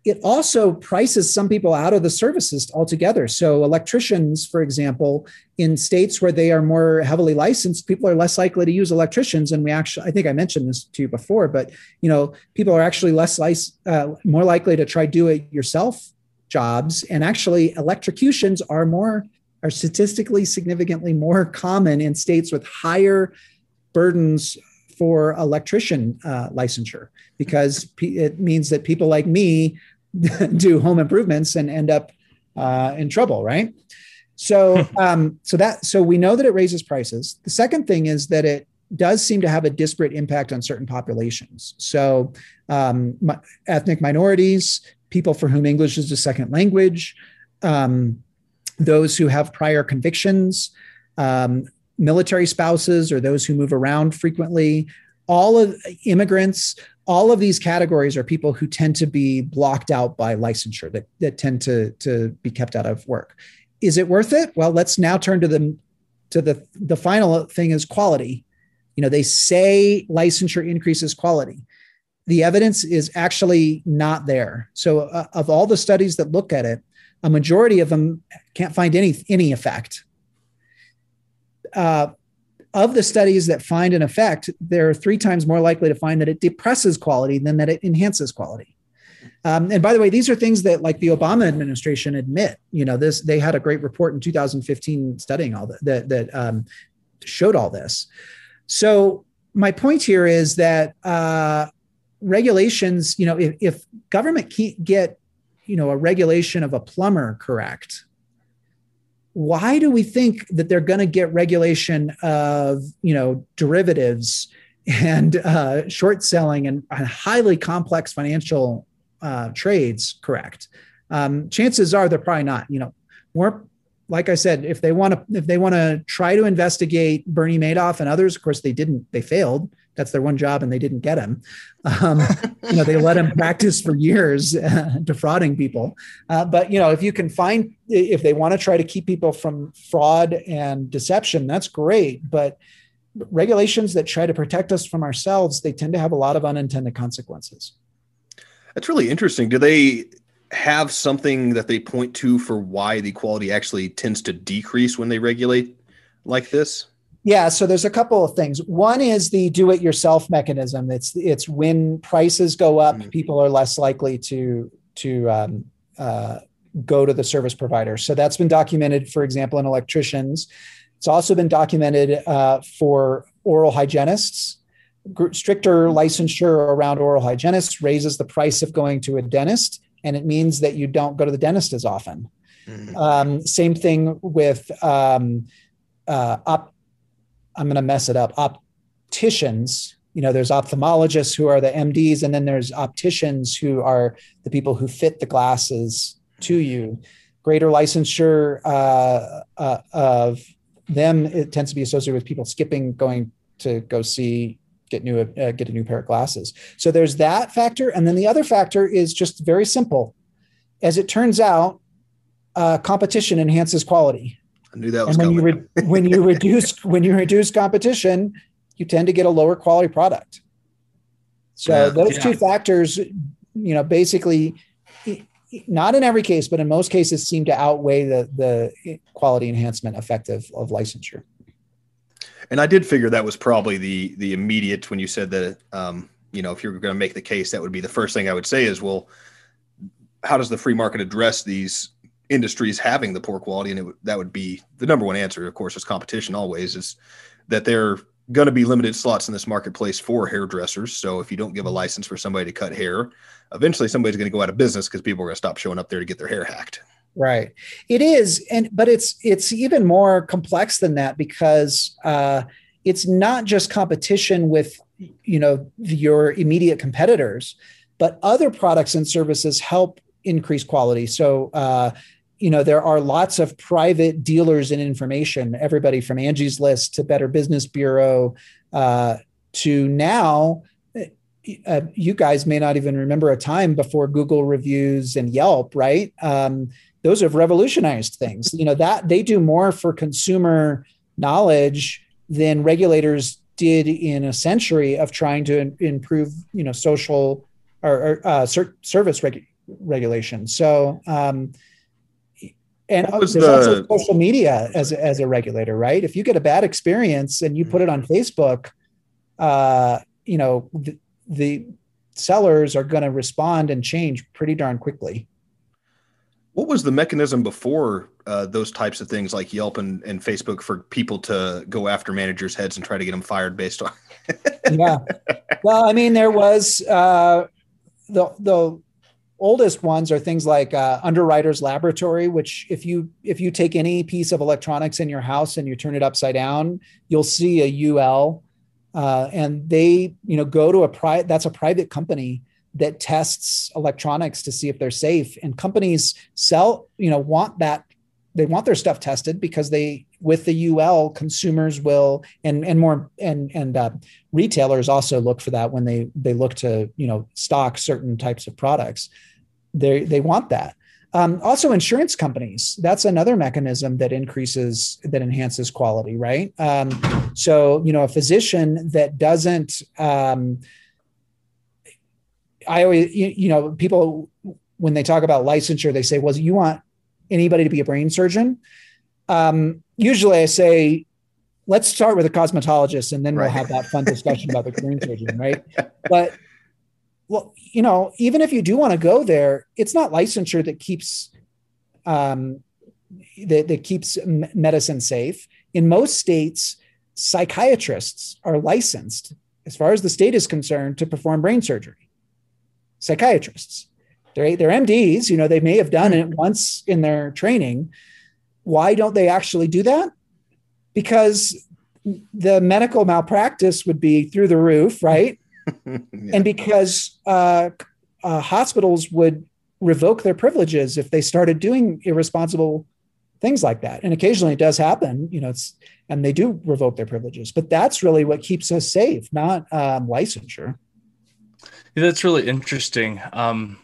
it also prices some people out of the services altogether. So, electricians, for example, in states where they are more heavily licensed, people are less likely to use electricians. And we actually, I think I mentioned this to you before, but you know, people are actually less uh, more likely to try do it yourself jobs. And actually, electrocutions are more are statistically significantly more common in states with higher burdens for electrician uh, licensure because it means that people like me do home improvements and end up uh, in trouble, right? So, um, so that so we know that it raises prices. The second thing is that it does seem to have a disparate impact on certain populations. So, um, my, ethnic minorities, people for whom English is a second language, um, those who have prior convictions, um, military spouses, or those who move around frequently, all of immigrants, all of these categories are people who tend to be blocked out by licensure, that, that tend to, to be kept out of work. Is it worth it? Well, let's now turn to the to the the final thing is quality. You know, they say licensure increases quality. The evidence is actually not there. So, uh, of all the studies that look at it, a majority of them can't find any any effect. Uh, of the studies that find an effect, they're three times more likely to find that it depresses quality than that it enhances quality. Um, and by the way, these are things that like the Obama administration admit. You know, this they had a great report in 2015 studying all that that, um, showed all this. So my point here is that uh, regulations, you know, if, if government can't get, you know, a regulation of a plumber correct, why do we think that they're going to get regulation of, you know, derivatives and uh, short selling and, and highly complex financial uh, trades correct? Um, chances are they're probably not. You know, like I said, if they want to, if they want to try to investigate Bernie Madoff and others, of course they didn't. They failed. That's their one job, and they didn't get him. Um, you know, they let him practice for years, uh, defrauding people. Uh, but you know, if you can find, if they want to try to keep people from fraud and deception, that's great. But regulations that try to protect us from ourselves, they tend to have a lot of unintended consequences. That's really interesting. Do they have something that they point to for why the quality actually tends to decrease when they regulate like this? Yeah, so there's a couple of things. One is the do-it-yourself mechanism. It's it's when prices go up, mm-hmm. people are less likely to to um, uh, go to the service provider. So that's been documented, for example, in electricians. It's also been documented uh, for oral hygienists. Stricter licensure around oral hygienists raises the price of going to a dentist and it means that you don't go to the dentist as often. Mm-hmm. Um, same thing with um, uh, op- I'm going to mess it up. Opticians. You know, there's ophthalmologists who are the MDs, and then there's opticians who are the people who fit the glasses to you. Greater licensure uh, uh, of them it tends to be associated with people skipping going to go see get new uh, get a new pair of glasses. So there's that factor, and then the other factor is just very simple. As it turns out, uh, competition enhances quality. I knew that was and when coming. you re- when you reduce when you reduce competition, you tend to get a lower quality product. So yeah, those yeah. two factors, you know, basically, not in every case, but in most cases, seem to outweigh the the quality enhancement effect of, of licensure. And I did figure that was probably the the immediate when you said that um, you know if you're going to make the case, that would be the first thing I would say is well, how does the free market address these industries having the poor quality? And it, that would be the number one answer. Of course, is competition always is that there are going to be limited slots in this marketplace for hairdressers. So if you don't give a license for somebody to cut hair, eventually somebody's going to go out of business because people are going to stop showing up there to get their hair hacked. Right. It is, and but it's it's even more complex than that because uh, it's not just competition with you know your immediate competitors, but other products and services help increase quality. So. Uh, you know there are lots of private dealers in information everybody from angie's list to better business bureau uh, to now uh, you guys may not even remember a time before google reviews and yelp right um, those have revolutionized things. You know that they do more for consumer knowledge than regulators did in a century of trying to improve, you know, social or, or uh, service reg- regulation. So, um, and there's the... also social media as as a regulator, right? If you get a bad experience and you put it on Facebook, uh, you know, the, the sellers are going to respond and change pretty darn quickly. What was the mechanism before uh, those types of things like Yelp and, and Facebook for people to go after managers' heads and try to get them fired based on? yeah. Well, I mean, there was uh, the the oldest ones are things like uh, Underwriters Laboratory, which if you if you take any piece of electronics in your house and you turn it upside down, you'll see a UL, uh, and they you know go to a private that's a private company that tests electronics to see if they're safe, and companies sell you know want that they want their stuff tested because they with the UL consumers will and and more and and uh, retailers also look for that when they they look to you know stock certain types of products they they want that um, also insurance companies that's another mechanism that increases that enhances quality right um, so you know a physician that doesn't um, i always you, you know people when they talk about licensure they say well you want anybody to be a brain surgeon um, usually I say, let's start with a cosmetologist and then right. we'll have that fun discussion about the brain surgeon, right? But well, you know, even if you do want to go there, it's not licensure that keeps um, that, that keeps medicine safe. In most states, psychiatrists are licensed, as far as the state is concerned, to perform brain surgery. Psychiatrists, they're they're MDs. You know, they may have done it once in their training, why don't they actually do that? Because the medical malpractice would be through the roof, right? Yeah. And because uh, uh, hospitals would revoke their privileges if they started doing irresponsible things like that. And occasionally it does happen, you know, it's, and they do revoke their privileges, but that's really what keeps us safe, not um, licensure. Yeah, that's really interesting. Um,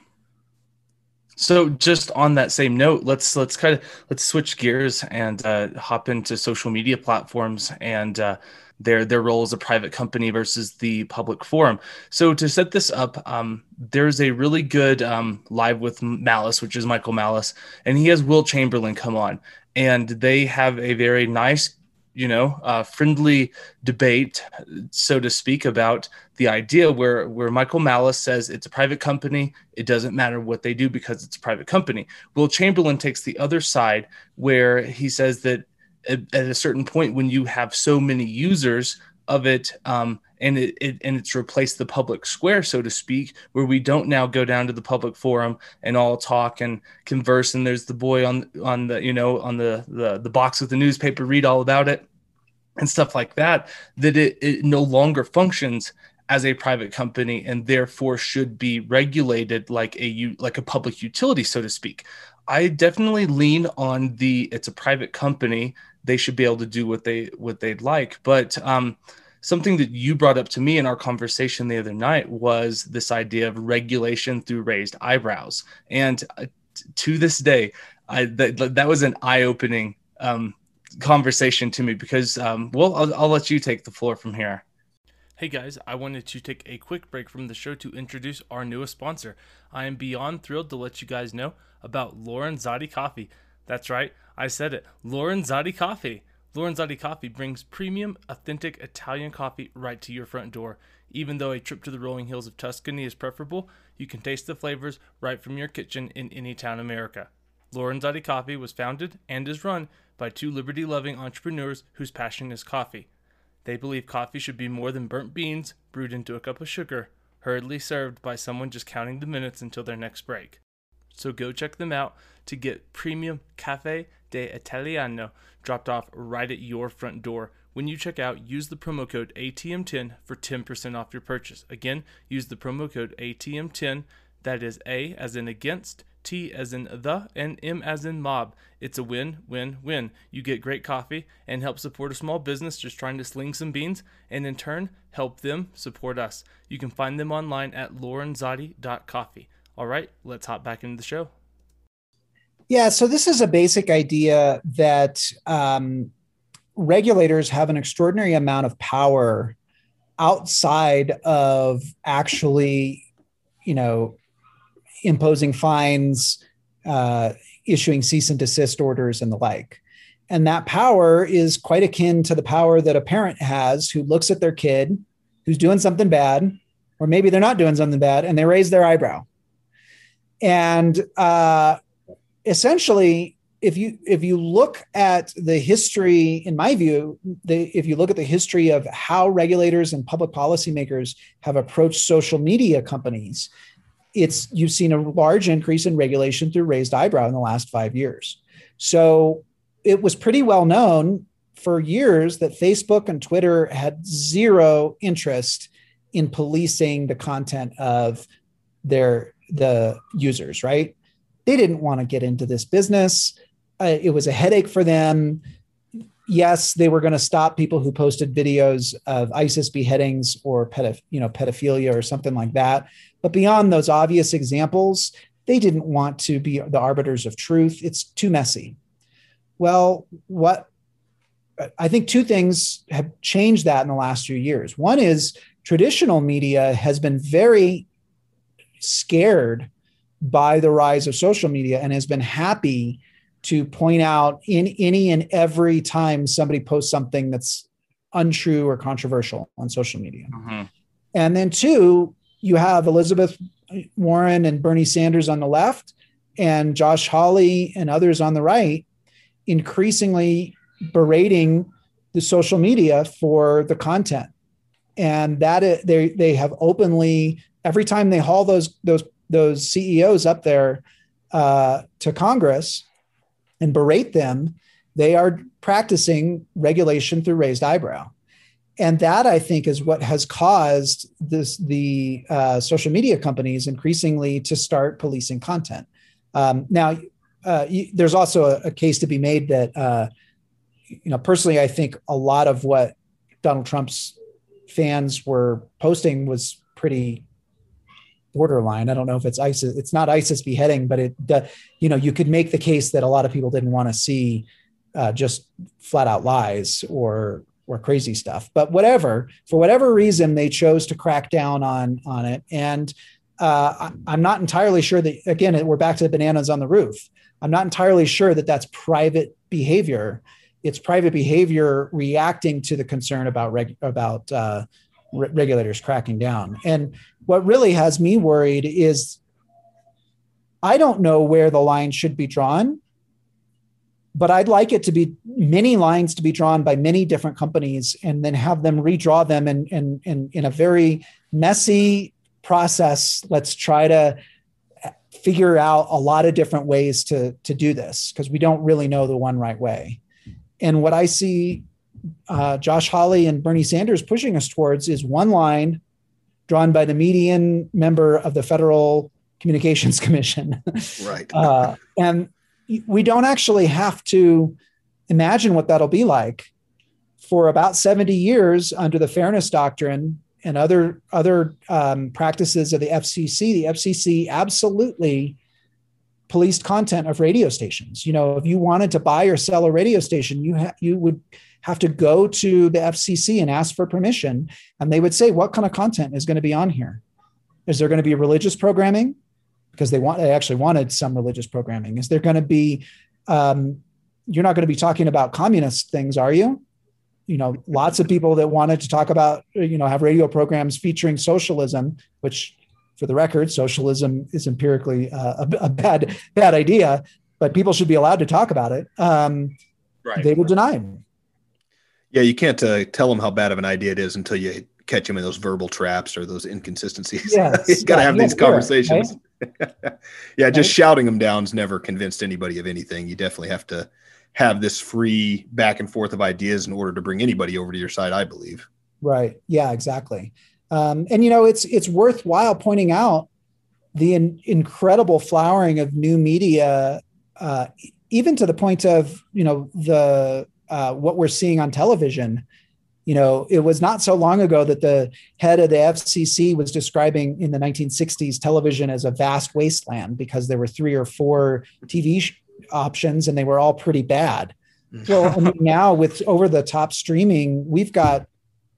so just on that same note, let's let's kind of let's switch gears and uh, hop into social media platforms and uh, their their role as a private company versus the public forum. So to set this up, um, there's a really good um, live with Malice, which is Michael Malice, and he has Will Chamberlain come on, and they have a very nice you know, uh, friendly debate, so to speak, about the idea where where Michael Malice says it's a private company, it doesn't matter what they do because it's a private company. Will Chamberlain takes the other side where he says that at, at a certain point, when you have so many users of it, um, and it, it, and it's replaced the public square, so to speak, where we don't now go down to the public forum and all talk and converse. And there's the boy on on the you know on the the, the box with the newspaper, read all about it and stuff like that. That it, it no longer functions as a private company and therefore should be regulated like a like a public utility, so to speak. I definitely lean on the it's a private company. They should be able to do what they what they'd like, but um, something that you brought up to me in our conversation the other night was this idea of regulation through raised eyebrows. And uh, to this day, I, that, that was an eye opening um, conversation to me because, um, well, I'll, I'll let you take the floor from here. Hey guys, I wanted to take a quick break from the show to introduce our newest sponsor. I am beyond thrilled to let you guys know about Lorenzotti Coffee. That's right, I said it. Lorenzotti Coffee. Lorenzotti Coffee brings premium, authentic Italian coffee right to your front door. Even though a trip to the rolling hills of Tuscany is preferable, you can taste the flavors right from your kitchen in any town in America. Lorenzotti Coffee was founded and is run by two liberty loving entrepreneurs whose passion is coffee. They believe coffee should be more than burnt beans brewed into a cup of sugar, hurriedly served by someone just counting the minutes until their next break. So go check them out to get premium Cafe de Italiano dropped off right at your front door. When you check out, use the promo code ATM10 for 10% off your purchase. Again, use the promo code ATM10. That is A as in against, T as in the, and M as in mob. It's a win, win, win. You get great coffee and help support a small business just trying to sling some beans, and in turn, help them support us. You can find them online at lorenzotti.coffee. All right, let's hop back into the show. Yeah, so this is a basic idea that um, regulators have an extraordinary amount of power outside of actually, you know, imposing fines, uh, issuing cease and desist orders, and the like. And that power is quite akin to the power that a parent has who looks at their kid who's doing something bad, or maybe they're not doing something bad, and they raise their eyebrow. And uh, essentially if you if you look at the history in my view the, if you look at the history of how regulators and public policymakers have approached social media companies it's you've seen a large increase in regulation through raised eyebrow in the last five years. So it was pretty well known for years that Facebook and Twitter had zero interest in policing the content of their the users, right? They didn't want to get into this business. Uh, it was a headache for them. Yes, they were going to stop people who posted videos of ISIS beheadings or you know pedophilia or something like that. But beyond those obvious examples, they didn't want to be the arbiters of truth. It's too messy. Well, what I think two things have changed that in the last few years. One is traditional media has been very scared by the rise of social media and has been happy to point out in any and every time somebody posts something that's untrue or controversial on social media. Mm-hmm. And then two, you have Elizabeth Warren and Bernie Sanders on the left and Josh Hawley and others on the right increasingly berating the social media for the content and that they they have openly every time they haul those those those CEOs up there uh, to Congress and berate them, they are practicing regulation through raised eyebrow, and that I think is what has caused this the uh, social media companies increasingly to start policing content. Um, now, uh, there's also a, a, case to be made that uh, you know personally, I think a lot of what Donald Trump's fans were posting was pretty borderline. I don't know if it's ISIS. It's not ISIS beheading, but it, you know, you could make the case that a lot of people didn't want to see uh, just flat out lies or or crazy stuff. But whatever, for whatever reason, they chose to crack down on on it. And uh, I'm not entirely sure that. Again, we're back to the bananas on the roof. I'm not entirely sure that that's private behavior. It's private behavior reacting to the concern about reg- about uh, re- regulators cracking down. And what really has me worried is I don't know where the line should be drawn, but I'd like it to be many lines to be drawn by many different companies and then have them redraw them in, in, in, in a very messy process. Let's try to figure out a lot of different ways to, to do this because we don't really know the one right way. And what I see uh, Josh Hawley and Bernie Sanders pushing us towards is one line drawn by the median member of the Federal Communications Commission. Right. Uh, and we don't actually have to imagine what that'll be like. For about 70 years, under the Fairness Doctrine and other other um, practices of the FCC, the FCC absolutely policed content of radio stations. You know, if you wanted to buy or sell a radio station, you ha- you would have to go to the FCC and ask for permission. And they would say, what kind of content is going to be on here? Is there going to be religious programming? Because they want, they actually wanted some religious programming. Is there going to be, um, you're not going to be talking about communist things, are you? You know, lots of people that wanted to talk about, you know, have radio programs featuring socialism, which for the record, socialism is empirically uh, a, a, bad, bad idea, but people should be allowed to talk about it. Um, right. They were denied. Yeah, you can't uh, tell them how bad of an idea it is until you catch them in those verbal traps or those inconsistencies. Yes, you got to yeah, have these conversations. Right? yeah, just right. shouting them down's never convinced anybody of anything. You definitely have to have this free back and forth of ideas in order to bring anybody over to your side. I believe. Right. Yeah. Exactly. Um, and you know, it's it's worthwhile pointing out the in, incredible flowering of new media, uh, even to the point of you know the uh, what we're seeing on television. You know, it was not so long ago that the head of the FCC was describing in the 1960s television as a vast wasteland because there were three or four TV sh- options and they were all pretty bad. well, I mean, now with over the top streaming, we've got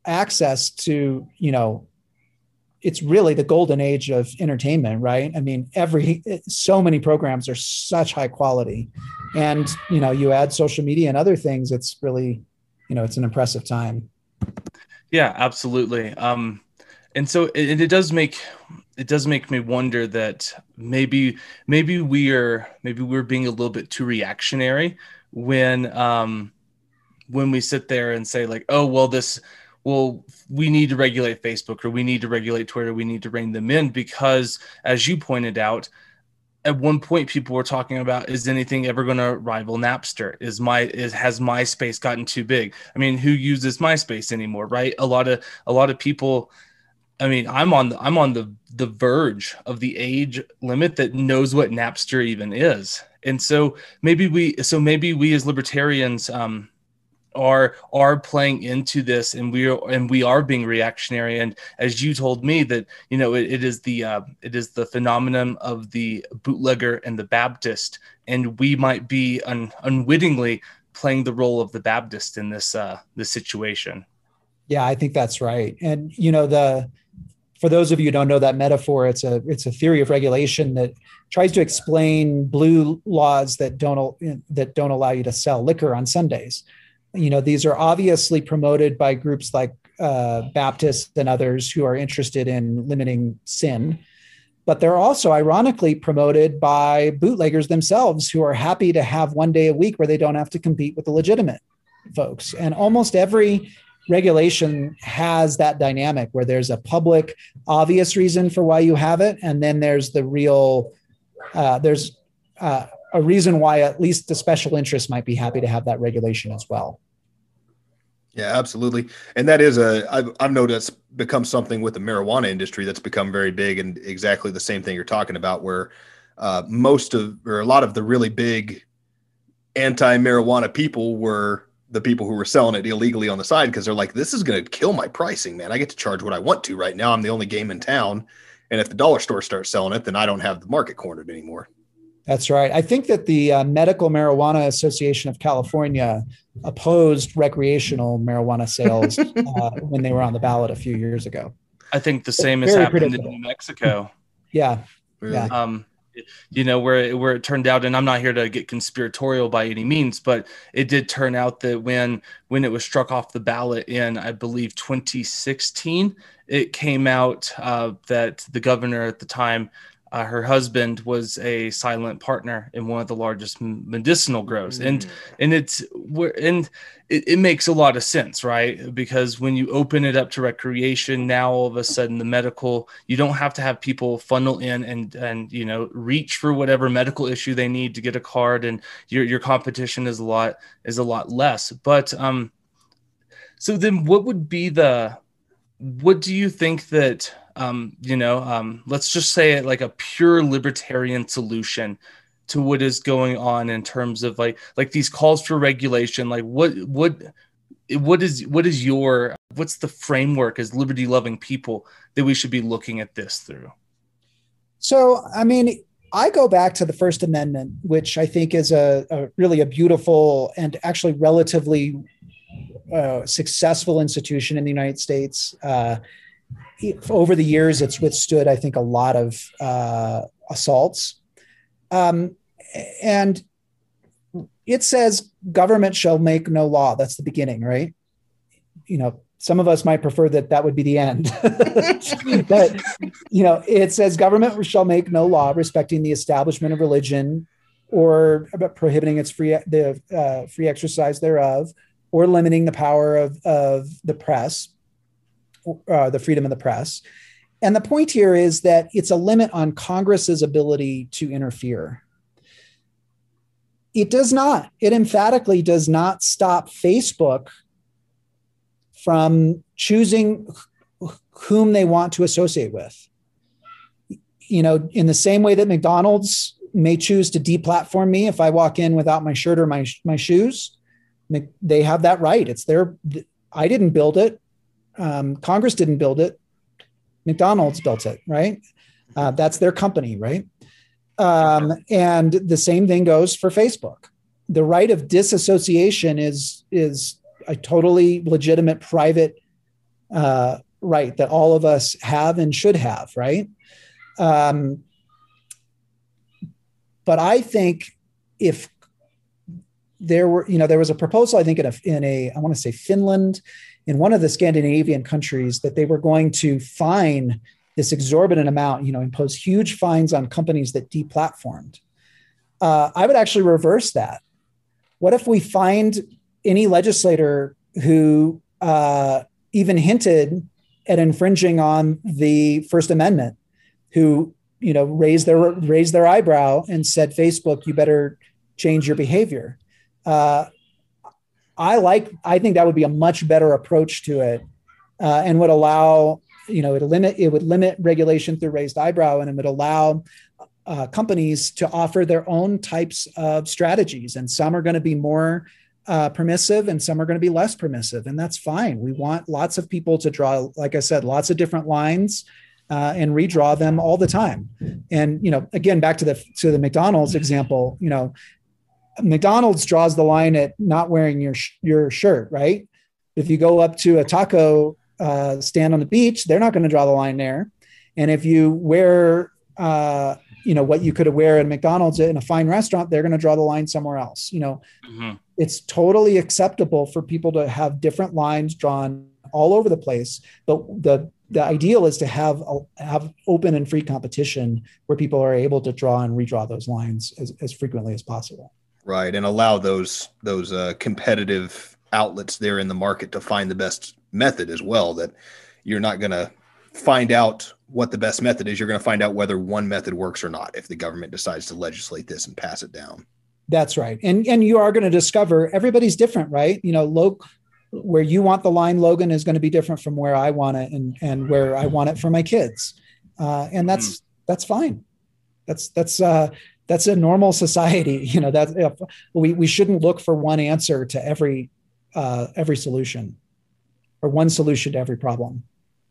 access to, you know, it's really the golden age of entertainment, right? I mean, every so many programs are such high quality, and you know, you add social media and other things, it's really, you know, it's an impressive time. Yeah, absolutely. Um, and so it, it does make it does make me wonder that maybe maybe we are maybe we're being a little bit too reactionary when um when we sit there and say like, oh well, this well, we need to regulate Facebook or we need to regulate Twitter, we need to rein them in because, as you pointed out, at one point people were talking about is anything ever going to rival Napster? Is my is has MySpace gotten too big? I mean, who uses MySpace anymore, right? A lot of a lot of people I mean, I'm on the, I'm on the the verge of the age limit that knows what Napster even is, and so maybe we so maybe we as libertarians um, are are playing into this, and we are and we are being reactionary. And as you told me that you know it, it is the uh, it is the phenomenon of the bootlegger and the Baptist, and we might be un, unwittingly playing the role of the Baptist in this uh, this situation. Yeah, I think that's right. And you know the for those of you who don't know that metaphor, it's a it's a theory of regulation that tries to explain blue laws that don't that don't allow you to sell liquor on Sundays. You know, these are obviously promoted by groups like uh, Baptists and others who are interested in limiting sin, but they're also ironically promoted by bootleggers themselves who are happy to have one day a week where they don't have to compete with the legitimate folks. And almost every regulation has that dynamic where there's a public obvious reason for why you have it and then there's the real uh, there's uh, a reason why at least the special interest might be happy to have that regulation as well yeah absolutely and that is a i've, I've noticed become something with the marijuana industry that's become very big and exactly the same thing you're talking about where uh, most of or a lot of the really big anti-marijuana people were the people who were selling it illegally on the side because they're like, this is going to kill my pricing, man. I get to charge what I want to right now. I'm the only game in town. And if the dollar store starts selling it, then I don't have the market cornered anymore. That's right. I think that the uh, Medical Marijuana Association of California opposed recreational marijuana sales uh, when they were on the ballot a few years ago. I think the same has happened in New Mexico. Yeah. Really? Yeah. Um, you know where where it turned out and i'm not here to get conspiratorial by any means but it did turn out that when when it was struck off the ballot in i believe 2016 it came out uh, that the governor at the time uh, her husband was a silent partner in one of the largest medicinal grows, mm. and and it's and it, it, makes a lot of sense, right? Because when you open it up to recreation, now all of a sudden the medical, you don't have to have people funnel in and and you know reach for whatever medical issue they need to get a card, and your your competition is a lot is a lot less. But um, so then what would be the what do you think that um, you know, um, let's just say it like a pure libertarian solution to what is going on in terms of like like these calls for regulation. Like what what what is what is your what's the framework as liberty loving people that we should be looking at this through? So, I mean, I go back to the First Amendment, which I think is a, a really a beautiful and actually relatively uh, successful institution in the United States. Uh, over the years, it's withstood, I think, a lot of uh, assaults. Um, and it says government shall make no law. That's the beginning, right? You know, some of us might prefer that that would be the end. but, you know, it says government shall make no law respecting the establishment of religion or about prohibiting its free, the uh, free exercise thereof or limiting the power of, of the press uh, the freedom of the press. And the point here is that it's a limit on Congress's ability to interfere. It does not, it emphatically does not stop Facebook from choosing whom they want to associate with. You know, in the same way that McDonald's may choose to deplatform me if I walk in without my shirt or my, my shoes, they have that right. It's their, I didn't build it. Um, Congress didn't build it. McDonald's built it, right? Uh, that's their company, right? Um, and the same thing goes for Facebook. The right of disassociation is is a totally legitimate private uh, right that all of us have and should have, right? Um, but I think if there were, you know, there was a proposal, I think in a, in a I want to say Finland in one of the Scandinavian countries that they were going to fine this exorbitant amount, you know, impose huge fines on companies that deplatformed. Uh, I would actually reverse that. What if we find any legislator who uh, even hinted at infringing on the First Amendment, who you know raised their raised their eyebrow and said, "Facebook, you better change your behavior." Uh, I like. I think that would be a much better approach to it, uh, and would allow you know it limit it would limit regulation through raised eyebrow, and it would allow uh, companies to offer their own types of strategies, and some are going to be more uh, permissive and some are going to be less permissive and that's fine we want lots of people to draw like i said lots of different lines uh, and redraw them all the time and you know again back to the to the mcdonald's example you know mcdonald's draws the line at not wearing your your shirt right if you go up to a taco uh, stand on the beach they're not going to draw the line there and if you wear uh, you know what you could wear at McDonald's in a fine restaurant, they're going to draw the line somewhere else. You know, mm-hmm. it's totally acceptable for people to have different lines drawn all over the place, but the the ideal is to have a, have open and free competition where people are able to draw and redraw those lines as, as frequently as possible. Right, and allow those those uh, competitive outlets there in the market to find the best method as well. That you're not going to find out what the best method is. You're going to find out whether one method works or not if the government decides to legislate this and pass it down. That's right. And and you are going to discover everybody's different, right? You know, where you want the line Logan is going to be different from where I want it and and where I want it for my kids. Uh, and that's mm. that's fine. That's that's uh that's a normal society, you know, that we we shouldn't look for one answer to every uh every solution or one solution to every problem.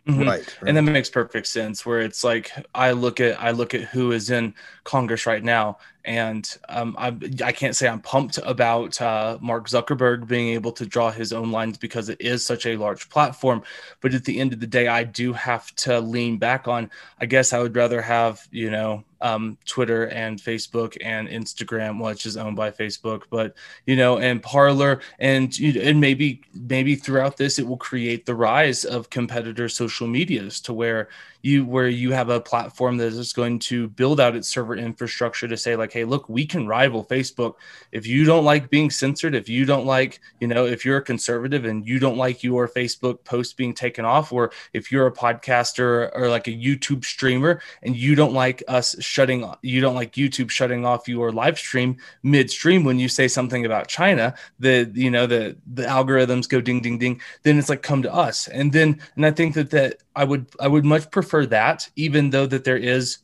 Mm-hmm. Right, right, And that makes perfect sense where it's like I look at I look at who is in Congress right now and um, I, I can't say I'm pumped about uh, Mark Zuckerberg being able to draw his own lines because it is such a large platform. But at the end of the day, I do have to lean back on. I guess I would rather have you know um, Twitter and Facebook and Instagram, which is owned by Facebook, but you know, and Parler, and and maybe maybe throughout this, it will create the rise of competitor social medias to where you where you have a platform that is going to build out its server infrastructure to say like hey look we can rival facebook. If you don't like being censored if you don't like you know if you're a conservative and you don't like your facebook post being taken off or if you're a podcaster or like a youtube streamer and you don't like us shutting you don't like youtube shutting off your live stream midstream when you say something about china the you know the the algorithms go ding ding ding then it's like come to us. And then and i think that that I would I would much prefer that, even though that there is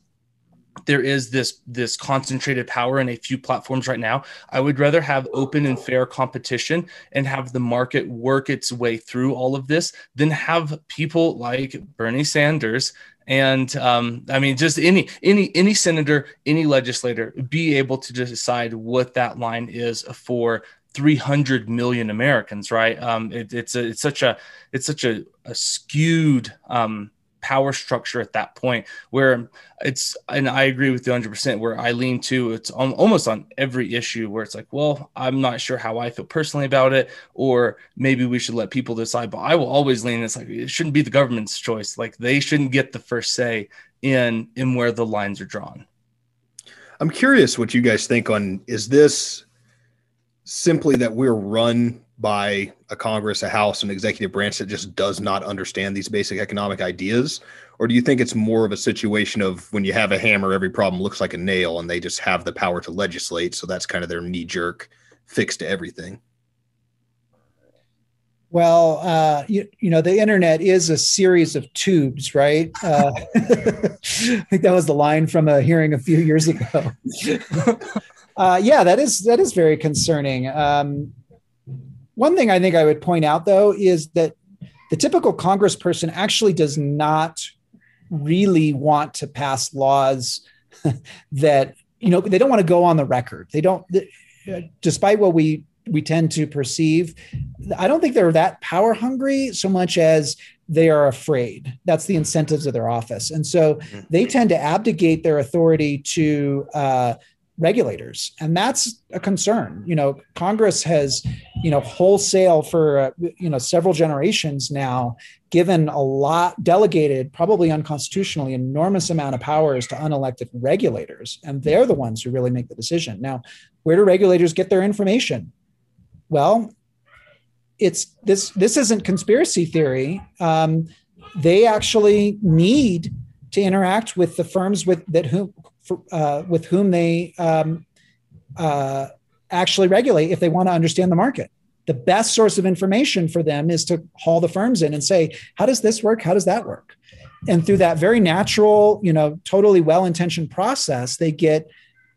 there is this this concentrated power in a few platforms right now i would rather have open and fair competition and have the market work its way through all of this than have people like bernie sanders and um, i mean just any any any senator any legislator be able to decide what that line is for 300 million Americans, right? Um, it, it's a, it's such a it's such a, a skewed um, power structure at that point where it's and I agree with you 100 percent where I lean to it's on, almost on every issue where it's like, well, I'm not sure how I feel personally about it, or maybe we should let people decide. But I will always lean. It's like it shouldn't be the government's choice. Like they shouldn't get the first say in in where the lines are drawn. I'm curious what you guys think on is this simply that we're run by a Congress, a House, an executive branch that just does not understand these basic economic ideas? Or do you think it's more of a situation of when you have a hammer, every problem looks like a nail and they just have the power to legislate? So that's kind of their knee jerk fix to everything. Well, uh, you, you know, the internet is a series of tubes, right? Uh, I think that was the line from a hearing a few years ago. Uh, yeah, that is that is very concerning. Um, one thing I think I would point out though is that the typical congressperson actually does not really want to pass laws that you know they don't want to go on the record. They don't, despite what we we tend to perceive. I don't think they're that power hungry so much as they are afraid. That's the incentives of their office, and so mm-hmm. they tend to abdicate their authority to uh, regulators. And that's a concern. You know congress has you know wholesale for uh, you know several generations now given a lot delegated probably unconstitutionally enormous amount of powers to unelected regulators. And they're the ones who really make the decision. Now where do regulators get their information? Well it's this this isn't conspiracy theory. Um, they actually need to interact with the firms with that whom uh, with whom they um, uh, actually regulate if they want to understand the market. The best source of information for them is to haul the firms in and say, "How does this work? How does that work?" And through that very natural, you know, totally well-intentioned process, they get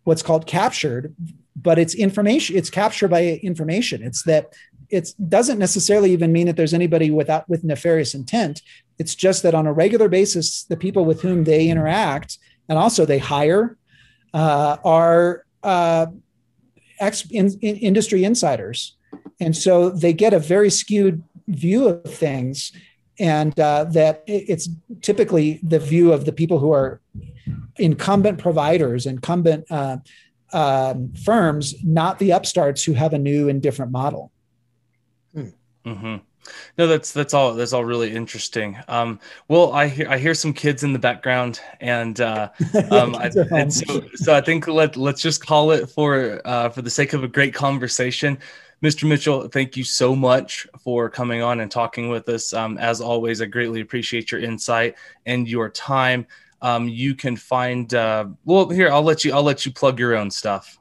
what's called captured. But it's information. It's captured by information. It's that it doesn't necessarily even mean that there's anybody without with nefarious intent. It's just that on a regular basis, the people with whom they interact and also they hire uh, are uh, ex- in, in industry insiders, and so they get a very skewed view of things, and uh, that it's typically the view of the people who are incumbent providers, incumbent uh, um, firms, not the upstarts who have a new and different model. Mm-hmm. No, that's that's all. That's all really interesting. Um, well, I hear I hear some kids in the background, and, uh, um, I, and so, so I think let let's just call it for uh, for the sake of a great conversation. Mr. Mitchell, thank you so much for coming on and talking with us. Um, as always, I greatly appreciate your insight and your time. Um, you can find uh, well here. I'll let you. I'll let you plug your own stuff.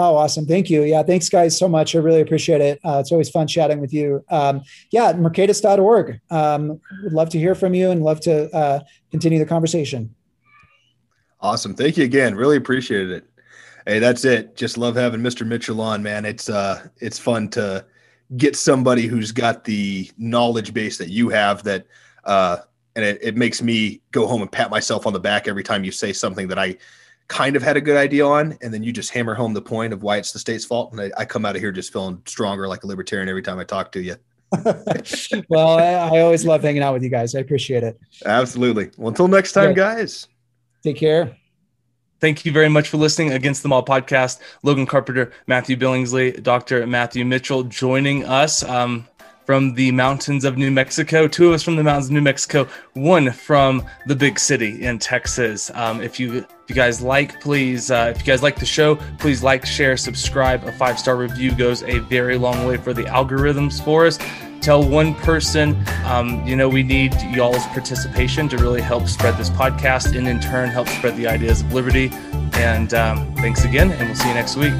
Oh, awesome. Thank you. Yeah. Thanks guys so much. I really appreciate it. Uh, it's always fun chatting with you. Um, yeah. Mercatus.org. Um, would love to hear from you and love to uh, continue the conversation. Awesome. Thank you again. Really appreciated it. Hey, that's it. Just love having Mr. Mitchell on, man. It's, uh, it's fun to get somebody who's got the knowledge base that you have that, uh, and it, it makes me go home and pat myself on the back every time you say something that I, kind of had a good idea on, and then you just hammer home the point of why it's the state's fault. And I, I come out of here just feeling stronger like a libertarian every time I talk to you. well, I, I, always love hanging out with you guys. I appreciate it. Absolutely. Well, until next time, guys. Take care. Thank you very much for listening Against the Mob podcast. Logan Carpenter, Matthew Billingsley, Dr. Matthew Mitchell joining us. Um, from the mountains of New Mexico, two of us from the mountains of New Mexico, one from the big city in Texas. Um, if you if you guys like, please uh, if you guys like the show, please like, share, subscribe. A five star review goes a very long way for the algorithms for us. Tell one person. Um, you know, we need y'all's participation to really help spread this podcast and in turn help spread the ideas of liberty. And um, thanks again, and we'll see you next week.